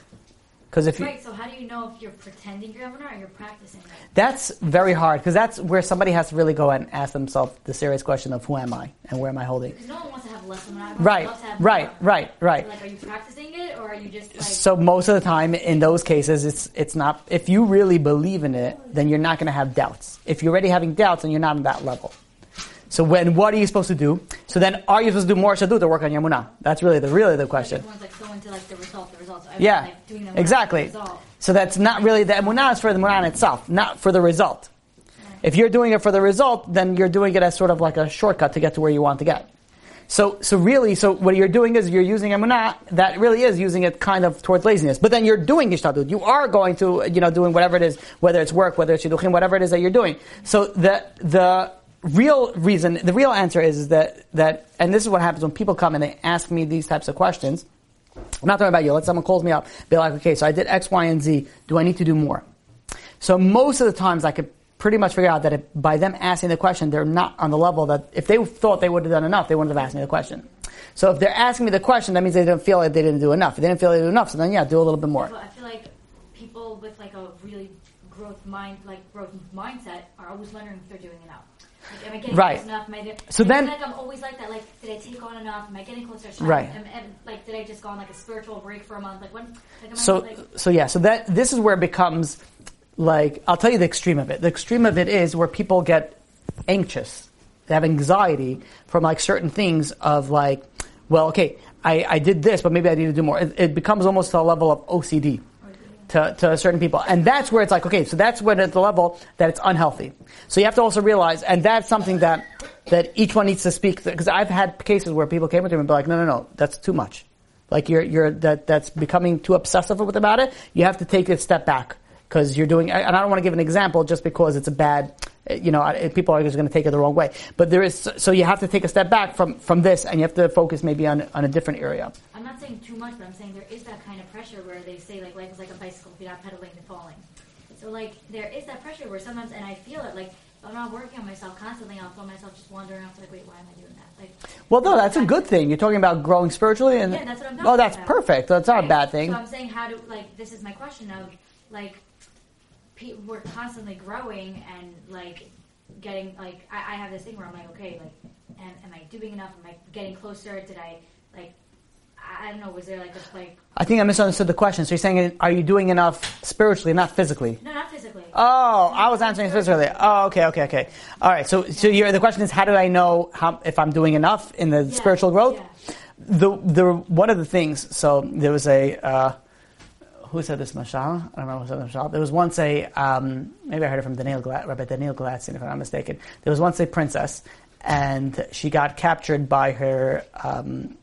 Because if you, Right. So how do you know if you're pretending you're or you're practicing it? That's very hard because that's where somebody has to really go and ask themselves the serious question of who am I and where am I holding. Because no one wants to have less Emunah. everyone Right, loves to have right, right, right. Like, are you practicing it or are you just like? So most of the time in those cases, it's it's not. If you really believe in it, then you're not going to have doubts. If you're already having doubts, then you're not on that level. So when what are you supposed to do? So then, are you supposed to do more shadut to work on emunah? That's really the really the question. Everyone's like so into like the result, the results. Everyone's, Yeah, like, doing the exactly. Result. So that's not really the emunah is for the in itself, not for the result. If you're doing it for the result, then you're doing it as sort of like a shortcut to get to where you want to get. So, so really, so what you're doing is you're using emunah that really is using it kind of towards laziness. But then you're doing ishtadlut. You are going to, you know, doing whatever it is, whether it's work, whether it's shidduchim, whatever it is that you're doing. So the the real reason, the real answer is, is that that, and this is what happens when people come and they ask me these types of questions. I'm not talking about you. Let someone calls me up, be like, okay, so I did X, Y, and Z. Do I need to do more? So most of the times, I could pretty much figure out that if, by them asking the question, they're not on the level that if they thought they would have done enough, they wouldn't have asked me the question. So if they're asking me the question, that means they didn't feel like they didn't do enough. If they didn't feel they did enough, so then yeah, do a little bit more. I feel like people with like a really growth mind, like growth mindset, are always wondering if they're doing enough. Like, am I getting Right. close enough? Am I So I then- like I'm always like that. Like, did I take on enough? Am I getting closer? to Right. Am, am, like, did I just go on like a spiritual break for a month? Like, when? Like, am So, I, like, so yeah, so that this is where it becomes like I'll tell you the extreme of it. The extreme of it is where people get anxious, they have anxiety from like certain things of like, well, okay, I, I did this, but maybe I need to do more. It, it becomes almost to a level of OCD to, to certain people. And that's where it's like, okay, so that's when at the level that it's unhealthy. So you have to also realize, and that's something that, that each one needs to speak, because I've had cases where people came up to me and be like, no, no, no, that's too much. Like you're, you're, that, that's becoming too obsessive with about it. You have to take a step back. Because you're doing, and I don't want to give an example just because it's a bad, you know, people are just going to take it the wrong way. But there is, so you have to take a step back from, from this and you have to focus maybe on, on a different area. I'm not saying too much, but I'm saying there is that kind of pressure where they say like life is like a bicycle. If you're not pedaling, you're falling. So like there is that pressure where sometimes, and I feel it. Like if I'm not working on myself constantly, I'll feel myself just wandering off. Like, wait, why am I doing that? Like, Well, no, that's a good thing. You're talking about growing spiritually, and Yeah, that's what I'm oh, that's about. perfect. That's not a bad thing. So I'm saying, how do like this is my question of like pe- we're constantly growing and like getting like I, I have this thing where I'm like, okay, like am, am I doing enough? Am I getting closer? Did I like I, don't know? Was there like a like I think I misunderstood the question. So you're saying, are you doing enough spiritually, not physically? no, not physically. Oh, I was answering physically. Oh, okay, okay, okay. All right. So, so you're, the question is, how do I know how, if I'm doing enough in the Yeah, spiritual growth? yeah. The, the one of the things. So there was a uh, who said this mashal? I don't remember who said the mashal. There was once a um, maybe I heard it from Daniel Rabbi Daniel Glatstein, if I'm not mistaken. There was once a princess, and she got captured by her um,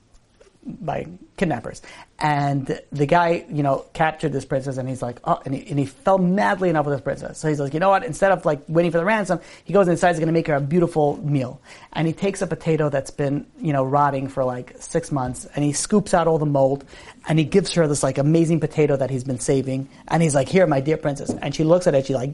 by kidnappers. And the guy, you know, captured this princess, and he's like, oh, and he, and he fell madly in love with this princess. So he's like, you know what? Instead of like waiting for the ransom, he goes and decides he's going to make her a beautiful meal. And he takes a potato that's been, you know, rotting for like six months, and he scoops out all the mold, and he gives her this like amazing potato that he's been saving, and he's like, here, my dear princess. And she looks at it, she like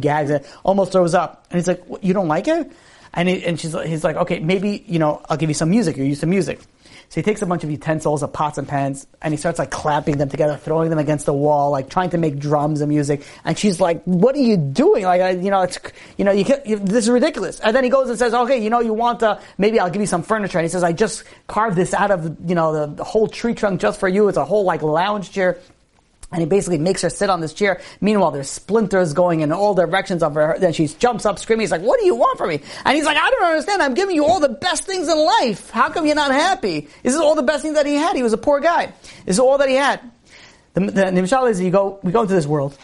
gags it, almost throws up, and he's like, you don't like it? And, he, and she's, he's like, okay, maybe, you know, I'll give you some music. You're used to music. So he takes a bunch of utensils, of pots and pans, and he starts like clapping them together, throwing them against the wall, like trying to make drums and music. And she's like, "What are you doing? Like, you know, it's, you know, you, can't, you this is ridiculous." And then he goes and says, "Okay, you know, you want uh, maybe I'll give you some furniture." And he says, "I just carved this out of you know the, the whole tree trunk just for you. It's a whole like lounge chair." And he basically makes her sit on this chair. Meanwhile, there's splinters going in all directions of her. Then she jumps up screaming. He's like, what do you want from me? And he's like, I don't understand. I'm giving you all the best things in life. How come you're not happy? This is all the best things that he had. He was a poor guy. This is all that he had. The, the, the is you go, we go into this world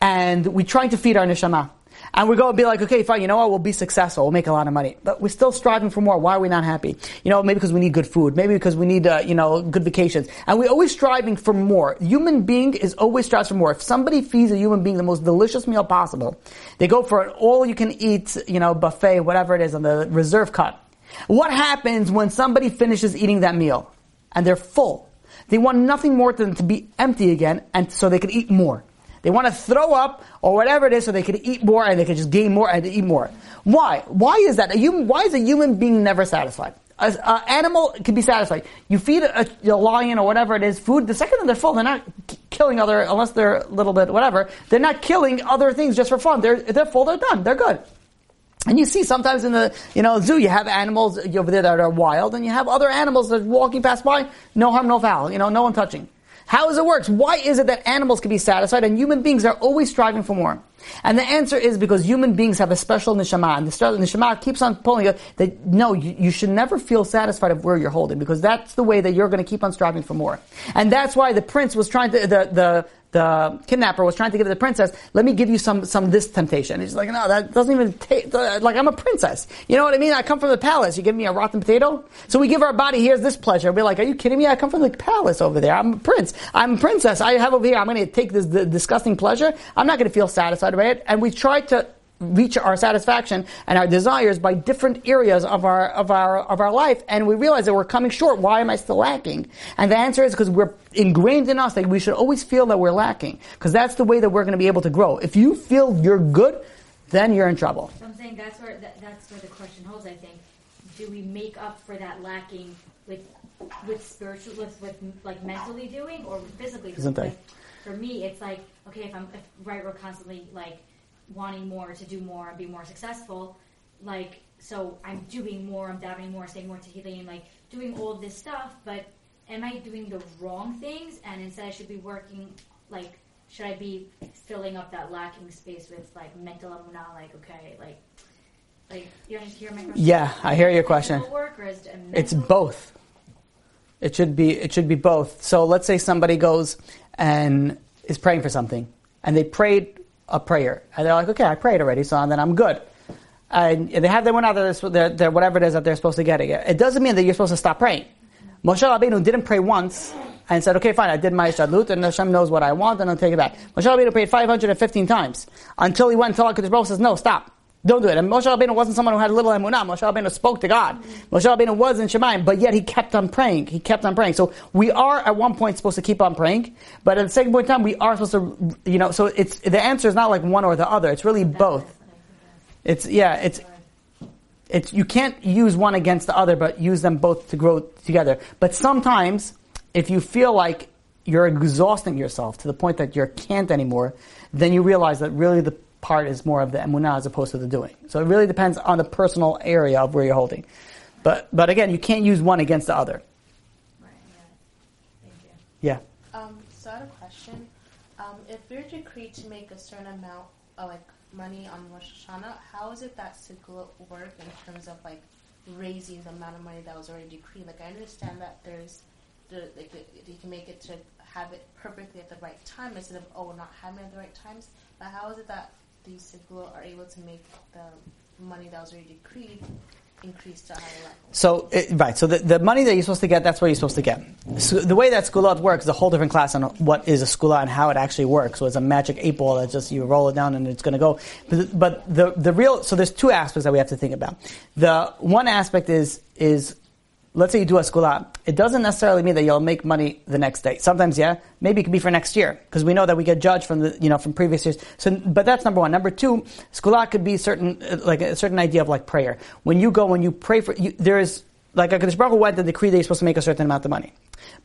and we trying to feed our neshama. And we're going to be like, okay, fine, you know what, we'll be successful, we'll make a lot of money. But we're still striving for more. Why are we not happy? You know, maybe because we need good food, maybe because we need, uh, you know, good vacations. And we're always striving for more. Human being is always strives for more. If somebody feeds a human being the most delicious meal possible, they go for an all you can eat, you know, buffet, whatever it is, on the reserve cut. What happens when somebody finishes eating that meal and they're full? They want nothing more than to be empty again and so they can eat more. They want to throw up or whatever it is so they can eat more and they can just gain more and eat more. Why? Why is that? Human, why is a human being never satisfied? An animal can be satisfied. You feed a, a, lion or whatever it is food, the second they're full, they're not killing other, unless they're a little bit whatever, they're not killing other things just for fun. They're, they're full, they're done, they're good. And you see sometimes in the, you know, zoo, you have animals over there that are wild, and you have other animals that are walking past by, no harm, no foul, you know, no one touching. How does it work? Why is it that animals can be satisfied and human beings are always striving for more? And the answer is because human beings have a special neshama, and the neshama keeps on pulling it that no, you, you, should never feel satisfied of where you're holding, because that's the way that you're going to keep on striving for more. And that's why the prince was trying to, the, the, the kidnapper was trying to give the princess, let me give you some, some this temptation. And he's like, no, that doesn't even take, uh, like I'm a princess. You know what I mean? I come from the palace. You give me a rotten potato? So we give our body, here's this pleasure. We're like, are you kidding me? I come from the palace over there. I'm a prince. I'm a princess. I have over here, I'm going to take this disgusting pleasure. I'm not going to feel satisfied by it. And we try to reach our satisfaction and our desires by different areas of our of our of our life. And we realize that we're coming short. Why am i still lacking? And the answer is because we're ingrained in us that we should always feel that we're lacking. Because that's the way that we're going to be able to grow. If you feel you're good then you're in trouble. So i'm saying that's where that, that's where the question holds i think. Do we make up for that lacking with with spiritual with, with like mentally doing or physically doing? Isn't like, for me it's like okay if i'm if, right we're constantly like wanting more to do more and be more successful. Like, so I'm doing more, I'm davening more, saying more Tehillim, like doing all this stuff, but am I doing the wrong things? And instead I should be working, like, should I be filling up that lacking space with like mental emunah, like, okay, like, like, you hear my question? Yeah, I hear your question. Work or is it it's both. It should be, it should be both. So let's say somebody goes and is praying for something, and they prayed a prayer. And they're like, okay, I prayed already, so then I'm good. And they have their one other, their, their, whatever it is that they're supposed to get. It It doesn't mean that you're supposed to stop praying. Moshe Rabbeinu didn't pray once and said, okay, fine, I did my shadlut and Hashem knows what I want and I'll take it back. Moshe Rabbeinu prayed 515 times until he went to HaKadosh Baruch says, no, stop. Don't do it. And Moshe Rabbeinu wasn't someone who had little emunah. Moshe Rabbeinu spoke to God. Moshe Rabbeinu was in Shamayim, but yet he kept on praying. He kept on praying. So we are at one point supposed to keep on praying, but at the second point in time, we are supposed to, you know, so it's, the answer is not like one or the other. It's really both. It's, yeah, it's, it's, you can't use one against the other, but use them both to grow together. But sometimes, if you feel like you're exhausting yourself to the point that you can't anymore, then you realize that really the part is more of the emunah as opposed to the doing. So it really depends on the personal area of where you're holding. But but again, you can't use one against the other. Right. Yeah. Thank you. Yeah. Um, so I had a question. Um, if we're decreed to make a certain amount of like money on Rosh Hashanah, how is it that segula work in terms of like raising the amount of money that was already decreed? Like I understand that there's the, like you can make it to have it perfectly at the right time instead of oh not having it at the right times. But how is it that these segula are able to make the money that was already decreed increase to a higher level? So, it, right, so the, the money that you're supposed to get, that's what you're supposed to get. So the way that segulot works is a whole different class on what is a segula and how it actually works. So it's a magic eight ball that just you roll it down and it's going to go. But, but the, the real, so there's two aspects that we have to think about. The one aspect is, is let's say you do a segula, it doesn't necessarily mean that you'll make money the next day. Sometimes, yeah, maybe it could be for next year because we know that we get judged from the you know from previous years. So, but that's number one. Number two, segula could be certain like a certain idea of like prayer. When you go, when you pray for, you, there is like Hakadosh Baruch Hu went the decree that you're supposed to make a certain amount of money.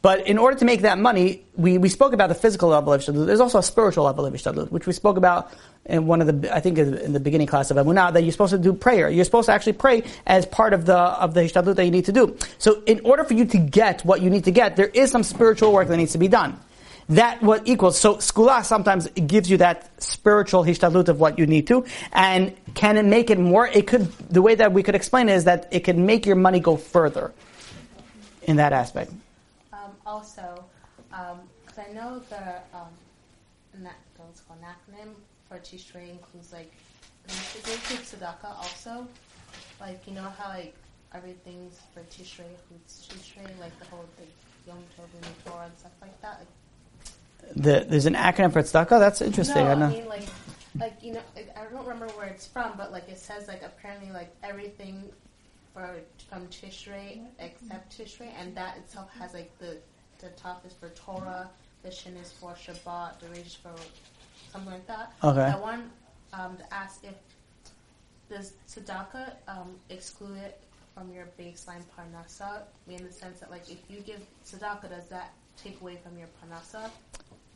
But in order to make that money, we, we spoke about the physical level of Ishtadlut. There's also a spiritual level of Ishtadlut, which we spoke about in one of the, I think in the beginning class of Emunah, that you're supposed to do prayer. You're supposed to actually pray as part of the, of the Ishtadlut that you need to do. So in order for you to get what you need to get, there is some spiritual work that needs to be done. That what equals, so segula sometimes gives you that spiritual hishtadlut of what you need to, and can it make it more? It could, the way that we could explain it is that it can make your money go further in that aspect. Um, also, because I know the um, na- what's called an acronym for Tishrei includes like it tzedakah also? Like you know how like everything's for Tishrei includes Tishrei, like the whole like Yom Tov and the Torah and stuff like that. Like, The, there's an acronym for tzedakah. That's interesting. no, I I, mean like like you know I don't remember where it's from, but like it says like apparently like everything for from Tishrei except Tishrei, and that itself has like the the Tav is for Torah, the Shin is for Shabbat, the Resh is for something like that. Okay. I want um, to ask if does tzedakah um, exclude it from your baseline parnasa? In the sense that like if you give tzedakah, does that take away from your parnasa?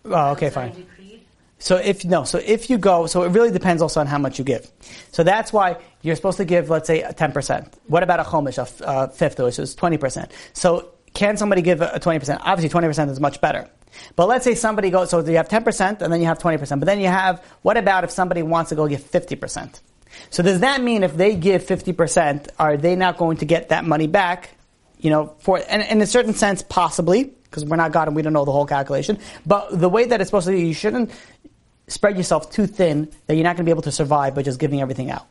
Oh, okay, fine. Decreed? So if no, so if you go, so it really depends also on how much you give. So that's why you're supposed to give, let's say, ten percent. What about a chomish, a uh, fifth, which is twenty percent? So can somebody give a twenty percent? Obviously, twenty percent is much better. But let's say somebody goes, so you have ten percent, and then you have twenty percent. But then you have, what about if somebody wants to go give fifty percent? So does that mean if they give fifty percent, are they not going to get that money back? You know, for and in a certain sense, possibly because we're not God and we don't know the whole calculation. But the way that it's supposed to be, you shouldn't spread yourself too thin that you're not going to be able to survive by just giving everything out.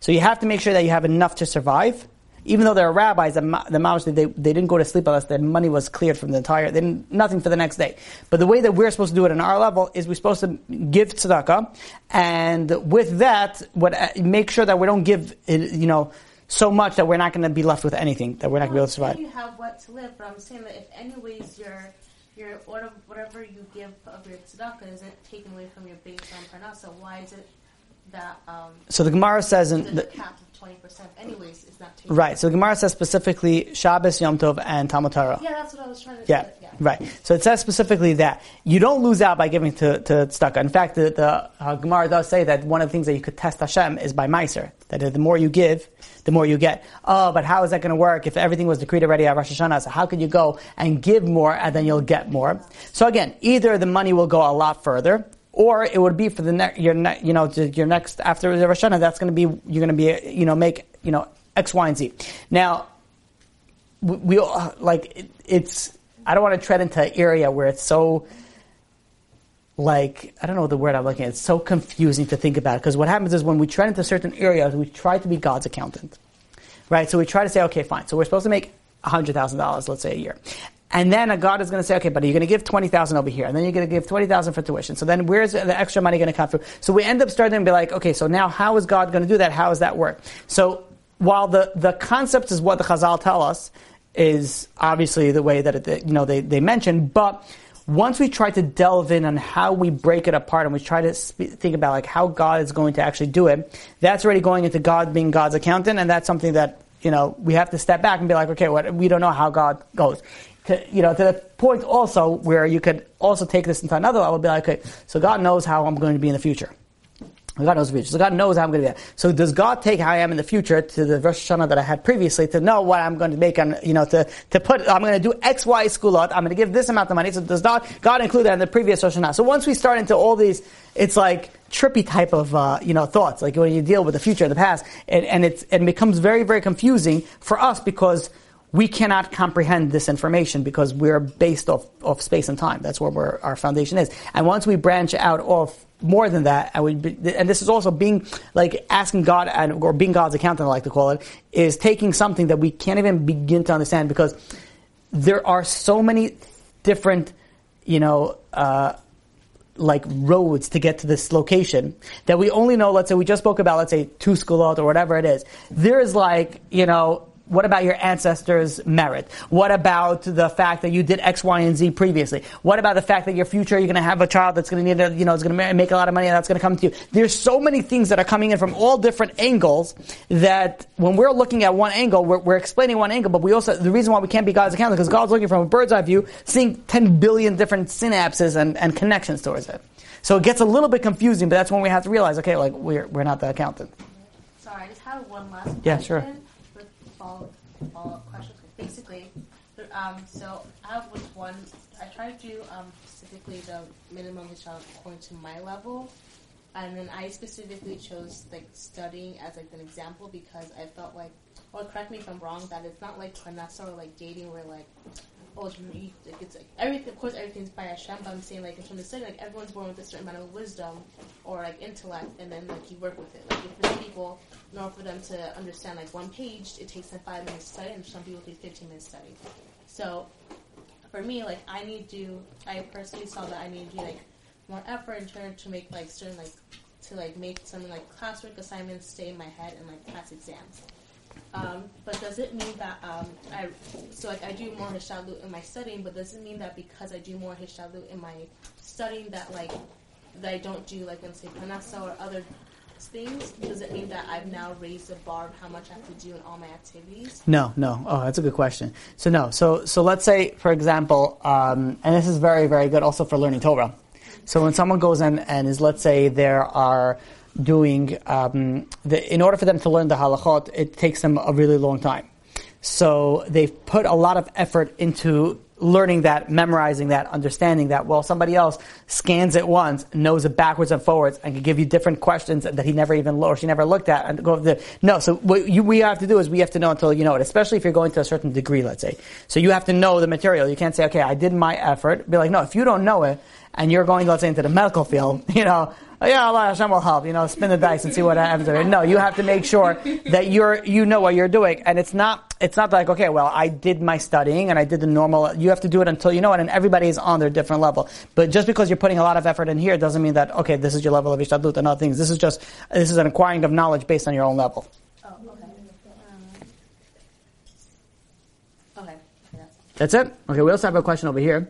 So you have to make sure that you have enough to survive. Even though there are rabbis, the, the mamash, they, they didn't go to sleep unless their money was cleared from the entire, they didn't, nothing for the next day. But the way that we're supposed to do it in our level is we're supposed to give tzedakah, and with that, what, uh, make sure that we don't give, you know, so much that we're not going to be left with anything, that we're not going to be able to survive. You have what to live, but I'm saying that if anyways your your whatever, whatever you give of your tzedakah isn't taken away from your baseline parnasa, why is it that um, So the Gemara says in the, the, cap of twenty percent anyways is not taken? right. So the Gemara says specifically Shabbos, Yom Tov, and Talmud Torah. Yeah, that's what I was trying to Yeah, say. Yeah. right. So it says specifically that you don't lose out by giving to, to tzedakah. In fact, the, the uh, Gemara does say that one of the things that you could test Hashem is by maaser. That the more you give, the more you get. Oh, but how is that going to work if everything was decreed already at Rosh Hashanah? So how could you go and give more and then you'll get more? So again, either the money will go a lot further, or it would be for the next, your ne- you know, your next after the Rosh Hashanah. That's going to be you're going to be you know make you know X, Y, and Z. Now we, we all- like it, it's I don't want to tread into an area where it's so like I don't know the word I'm looking at. It's so confusing to think about because what happens is when we tread into certain areas, we try to be God's accountant, right? So we try to say, okay, fine. So we're supposed to make hundred thousand dollars, let's say a year. And then a God is going to say, okay, but you're going to give twenty thousand over here, and then you're going to give twenty thousand for tuition. So then, where's the extra money going to come from? So we end up starting to be like, okay, so now how is God going to do that? How does that work? So while the the concept is what the Chazal tell us is obviously the way that it, you know they they mention, but once we try to delve in on how we break it apart and we try to sp- think about like how God is going to actually do it, that's already going into God being God's accountant, and that's something that you know we have to step back and be like, okay, what we don't know how God goes. To, you know, to the point also where you could also take this into another level, and be like, okay, so God knows how I'm going to be in the future. God knows the future. So God knows how I'm going to be. So does God take how I am in the future to the Rosh Hashanah that I had previously to know what I'm going to make on, you know, to, to put, I'm going to do X, Y segulot, I'm going to give this amount of money. So does not God include that in the previous Rosh Hashanah? So once we start into all these, it's like trippy type of, uh, you know, thoughts, like when you deal with the future and the past, and, and it's, and it becomes very, very confusing for us because we cannot comprehend this information because we're based off, off space and time. That's where our foundation is. And once we branch out off more than that, and, we, and this is also being like asking God and or being God's accountant, I like to call it, is taking something that we can't even begin to understand because there are so many different, you know, uh, like roads to get to this location that we only know, let's say we just spoke about, let's say two segulot or whatever it is. There's like, you know, what about your ancestors' merit? What about the fact that you did X, Y, and Z previously? What about the fact that your future, you're going to have a child that's going to need, a, you know, is going to make a lot of money and that's going to come to you? There's so many things that are coming in from all different angles that when we're looking at one angle, we're, we're explaining one angle, but we also, the reason why we can't be God's accountant because God's looking from a bird's eye view, seeing 10 billion different synapses and, and connections towards it. So it gets a little bit confusing, but that's when we have to realize, okay, like we're, we're not the accountant. Sorry, I just have one last question. Yeah, sure. Follow-up questions. Basically, um, so I have which one? I try to do um, specifically the minimum Hisham according to my level, and then I specifically chose like studying as like an example because I felt like, or correct me if I'm wrong, that it's not like parnasa or like dating where like. Like it's like everything. Of course, everything's by Hashem. But I'm saying, like in terms of study, like everyone's born with a certain amount of wisdom or like intellect, and then like you work with it. Like if some people, in order for them to understand like one page, it takes them five minutes to study, and some people take 15 minutes to study. So for me, like I need to, I personally saw that I need to like more effort in turn to make like certain like to like make some like classwork assignments stay in my head and like pass exams. Um, but does it mean that um, I so like I do more hishtadlut in my studying? But does it mean that because I do more hishtadlut in my studying that like that I don't do like let's say parnasa or other things? Does it mean that I've now raised the bar of how much I have to do in all my activities? No, no. Oh, that's a good question. So no. So so let's say, for example, um, and this is very very good also for learning Torah. So when someone goes in and is, let's say, there are doing, um, the, in order for them to learn the halachot, it takes them a really long time. So they've put a lot of effort into learning that, memorizing that, understanding that. while somebody else scans it once, knows it backwards and forwards, and can give you different questions that he never even or she never looked at, and go the no. So what you, we have to do is we have to know until you know it, especially if you're going to a certain degree, let's say. So you have to know the material. You can't say, okay, I did my effort. Be like, no, if you don't know it, and you're going, let's say, into the medical field, you know, yeah, Allah Hashem will help, you know, spin the dice and see what happens. No, you have to make sure that you're, you know what you're doing. And it's not, it's not like, okay, well, I did my studying and I did the normal, you have to do it until you know it, and everybody is on their different level. But just because you're putting a lot of effort in here doesn't mean that, okay, this is your level of Ishtadlut and other things. This is just, this is an acquiring of knowledge based on your own level. Oh, okay. Um, okay. That's it? Okay, we also have a question over here.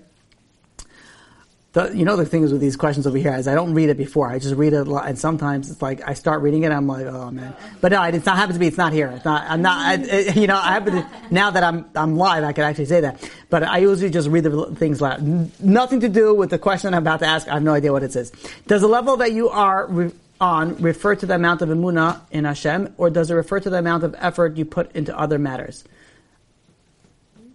The, you know the thing is with these questions over here is I don't read it before. I just read it, a lot, and sometimes it's like I start reading it, and I'm like, oh man. But no, it's not happen to be. It's not here. It's not. I'm not. I, it- you know, I happen to now that I'm I'm live, I can actually say that. But I usually just read the things loud. Nothing to do with the question I'm about to ask. I have no idea what it says. Does the level that you are re- on refer to the amount of emuna in Hashem, or does it refer to the amount of effort you put into other matters?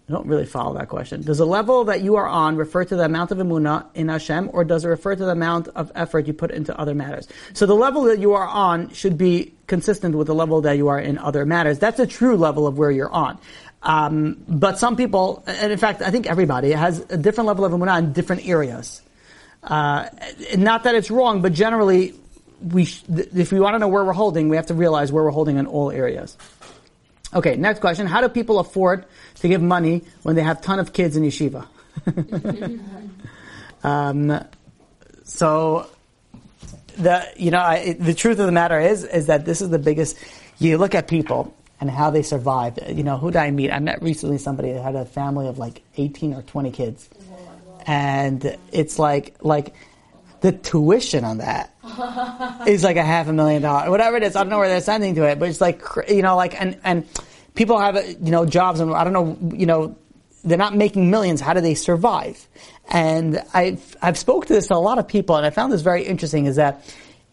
I don't really follow that question. Does the level that you are on refer to the amount of emuna in Hashem, or does it refer to the amount of effort you put into other matters? So the level that you are on should be consistent with the level that you are in other matters. That's a true level of where you're on. Um, but some people, and in fact, I think everybody has a different level of emunah in different areas. Uh, not that it's wrong, but generally, we sh- if we want to know where we're holding, we have to realize where we're holding in all areas. Okay, next question. How do people afford to give money when they have ton of kids in yeshiva? um, so, the, you know, I, the truth of the matter is, is that this is the biggest, you look at people and how they survived. You know, who did I meet? I met recently somebody that had a family of like 18 or 20 kids. And it's like, like, the tuition on that is like a half a million dollars, whatever it is. I don't know where they're sending to it, but it's like you know, like and and people have uh, you know jobs, and I don't know, you know, they're not making millions. How do they survive? And I've I've spoke to this to a lot of people, and I found this very interesting. Is that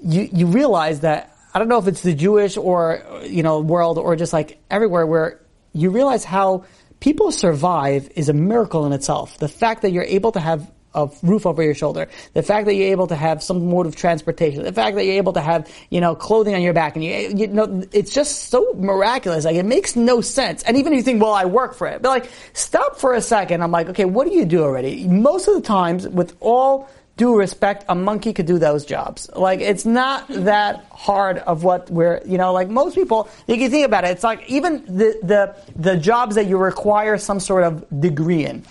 you you realize that I don't know if it's the Jewish or you know world or just like everywhere where you realize how people survive is a miracle in itself. The fact that you're able to have of roof over your shoulder, the fact that you're able to have some mode of transportation, the fact that you're able to have, you know, clothing on your back, and you, you know, it's just so miraculous. Like, it makes no sense. And even if you think, well, I work for it, but like, stop for a second. I'm like, okay, what do you do already? Most of the times, with all due respect, a monkey could do those jobs. Like, it's not that hard of what we're, you know, like most people, if you think about it, it's like even the, the, the jobs that you require some sort of degree in.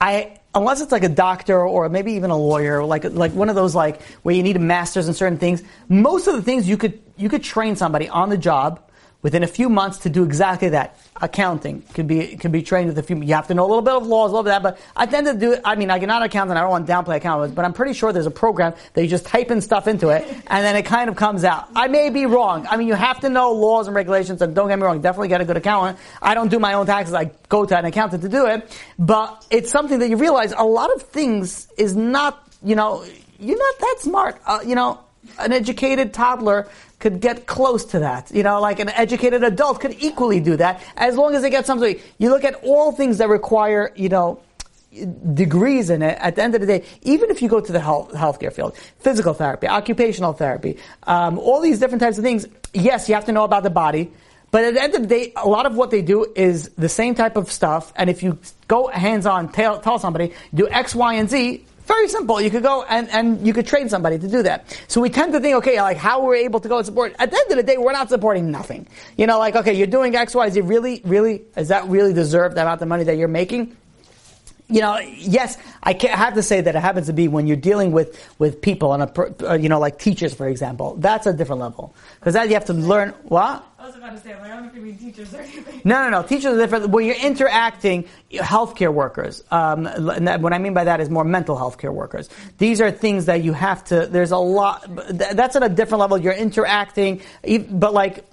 I, unless it's like a doctor or maybe even a lawyer, like, like one of those like where you need a master's in certain things, most of the things you could, you could train somebody on the job within a few months to do exactly that. Accounting could be could be trained with a few. You have to know a little bit of laws, a little bit of that. But I tend to do. I mean, I am not accountant. I don't want to downplay accountants, but I'm pretty sure there's a program that you just type in stuff into it, and then it kind of comes out. I may be wrong. I mean, you have to know laws and regulations, and don't get me wrong. Definitely get a good accountant. I don't do my own taxes. I go to an accountant to do it. But it's something that you realize a lot of things is not. You know, you're not that smart. Uh, you know, an educated toddler could get close to that. You know, like an educated adult could equally do that as long as they get something. You look at all things that require, you know, degrees in it. At the end of the day, even if you go to the health healthcare field, physical therapy, occupational therapy, um, all these different types of things. Yes, you have to know about the body. But at the end of the day, a lot of what they do is the same type of stuff. And if you go hands on, tell, tell somebody, do X, Y, and Z, very simple. You could go and, and you could train somebody to do that. So we tend to think, okay, like how we're able to go and support. At the end of the day, we're not supporting nothing. You know, like, okay, you're doing X, Y, Z. Really, really, is that really deserve the amount of money that you're making? You know, yes, I, have to say that it happens to be when you're dealing with, with people and a, uh, you know, like teachers, for example. That's a different level because that you have to learn what. I was about to say, like, I don't know if you mean teachers or anything. No, no, no. Teachers are different. When you're interacting, healthcare workers. Um, what I mean by that is more mental health care workers. These are things that you have to. There's a lot. That's at a different level. You're interacting, but like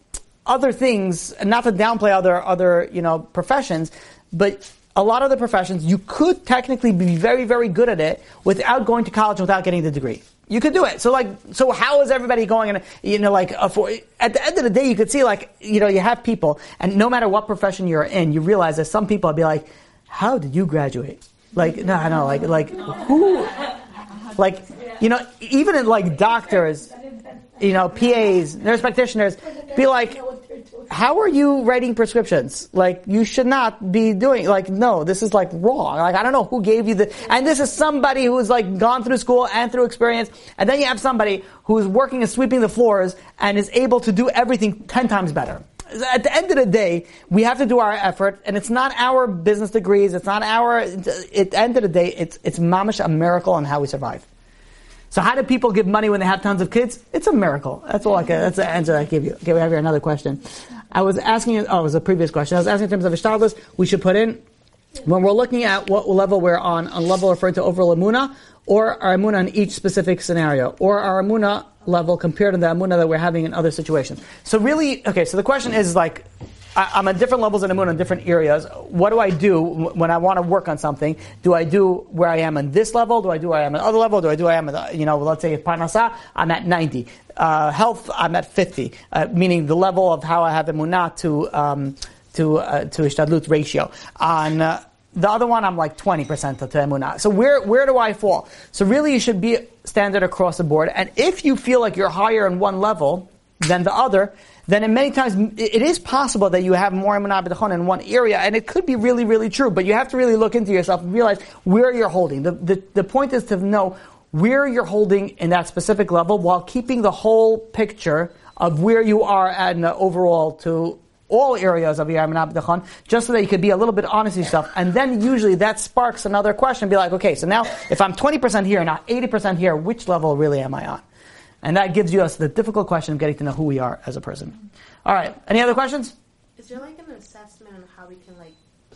other things, not to downplay other other you know professions, but a lot of the professions, you could technically be very, very good at it without going to college, without getting the degree. You could do it. So like, so how is everybody going? And you know, like, for, at the end of the day, you could see like, you know, you have people, and no matter what profession you're in, you realize that some people will be like, "How did you graduate?" Like, no, no, like, like who? Like, you know, even in like doctors, you know, PAs, nurse practitioners, be like, how are you writing prescriptions? Like, you should not be doing, like, no, this is like wrong. Like, I don't know who gave you the, and this is somebody who's like gone through school and through experience, and then you have somebody who's working and sweeping the floors and is able to do everything ten times better. At the end of the day, we have to do our effort, and it's not our business degrees, it's not our, at the end of the day, it's, it's mamish a miracle on how we survive. So how do people give money when they have tons of kids? It's a miracle. That's all I can, that's the answer I give you. Okay, we have here another question. I was asking, oh, it was a previous question. I was asking in terms of ishtadlus, we should put in, when we're looking at what level we're on, a level referring to overall emunah, or our emunah in each specific scenario, or our emunah level compared to the emunah that we're having in other situations. So really, okay, so the question is like, I, am at different levels in the moon in different areas. What do I do when I want to work on something? Do I do where I am on this level? Do I do where I am at other level? Do I do where I am at, you know, let's say Parnasa, I'm at 90. Uh, health, I'm at 50, uh, meaning the level of how I have emunah to, um, to, uh, to ishtadlut ratio. On, uh, the other one, I'm like 20% to emunah. So where, where do I fall? So really you should be standard across the board. And if you feel like you're higher in one level than the other, then in many times it is possible that you have more emunah b'tachon in one area, and it could be really, really true. But you have to really look into yourself and realize where you're holding. The, the, the point is to know where you're holding in that specific level while keeping the whole picture of where you are at an overall to all areas of your emunah b'tachon, just so that you could be a little bit honest with yourself. And then usually that sparks another question. Be like, okay, so now if I'm 20% here, and not 80% here, which level really am I on? And that gives you us the difficult question of getting to know who we are as a person. All right. Any other questions? Is there like an assessment on how we can like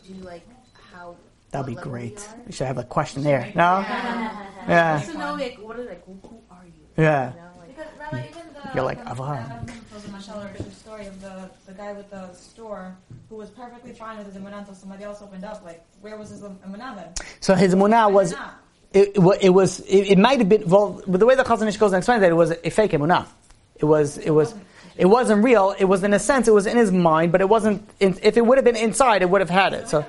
do like how? That'd be great. We, we, should have a questionnaire. No. Yeah. yeah. Just to know like what are like who, who are you? Yeah. You know, like, because Rabbi, even the, You're like Avraham. The story of the, the guy with the store who was perfectly fine with his emunah until somebody else opened up. Like, where was his emunah then? So his emunah was it, it, was it, it, might have been well but the way the Chazon Ish goes and explains that it was a fake emunah. It was it was it wasn't real. It was in a sense it was in his mind, but it wasn't. In, if it would have been inside, it would have had it. So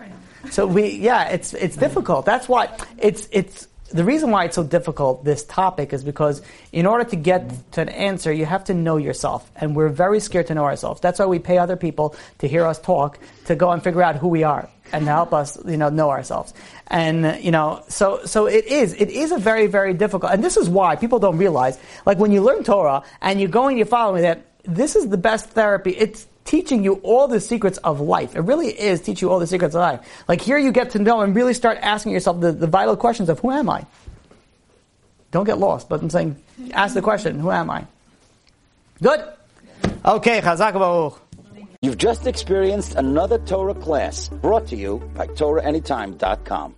So we, yeah, it's it's difficult. That's why it's it's the reason why it's so difficult. This topic is because in order to get to an answer, you have to know yourself, and we're very scared to know ourselves. That's why we pay other people to hear us talk to go and figure out who we are and to help us, you know, know ourselves. And you know, so so it is. It is a very very difficult, and this is why people don't realize. Like when you learn Torah and you go and you follow me, that, this is the best therapy. It's teaching you all the secrets of life. It really is teaching you all the secrets of life. Like here you get to know and really start asking yourself the, the vital questions of who am I? Don't get lost, but I'm saying ask the question, who am I? Good? Okay, Chazak Baruch. You've just experienced another Torah class brought to you by TorahAnytime.com.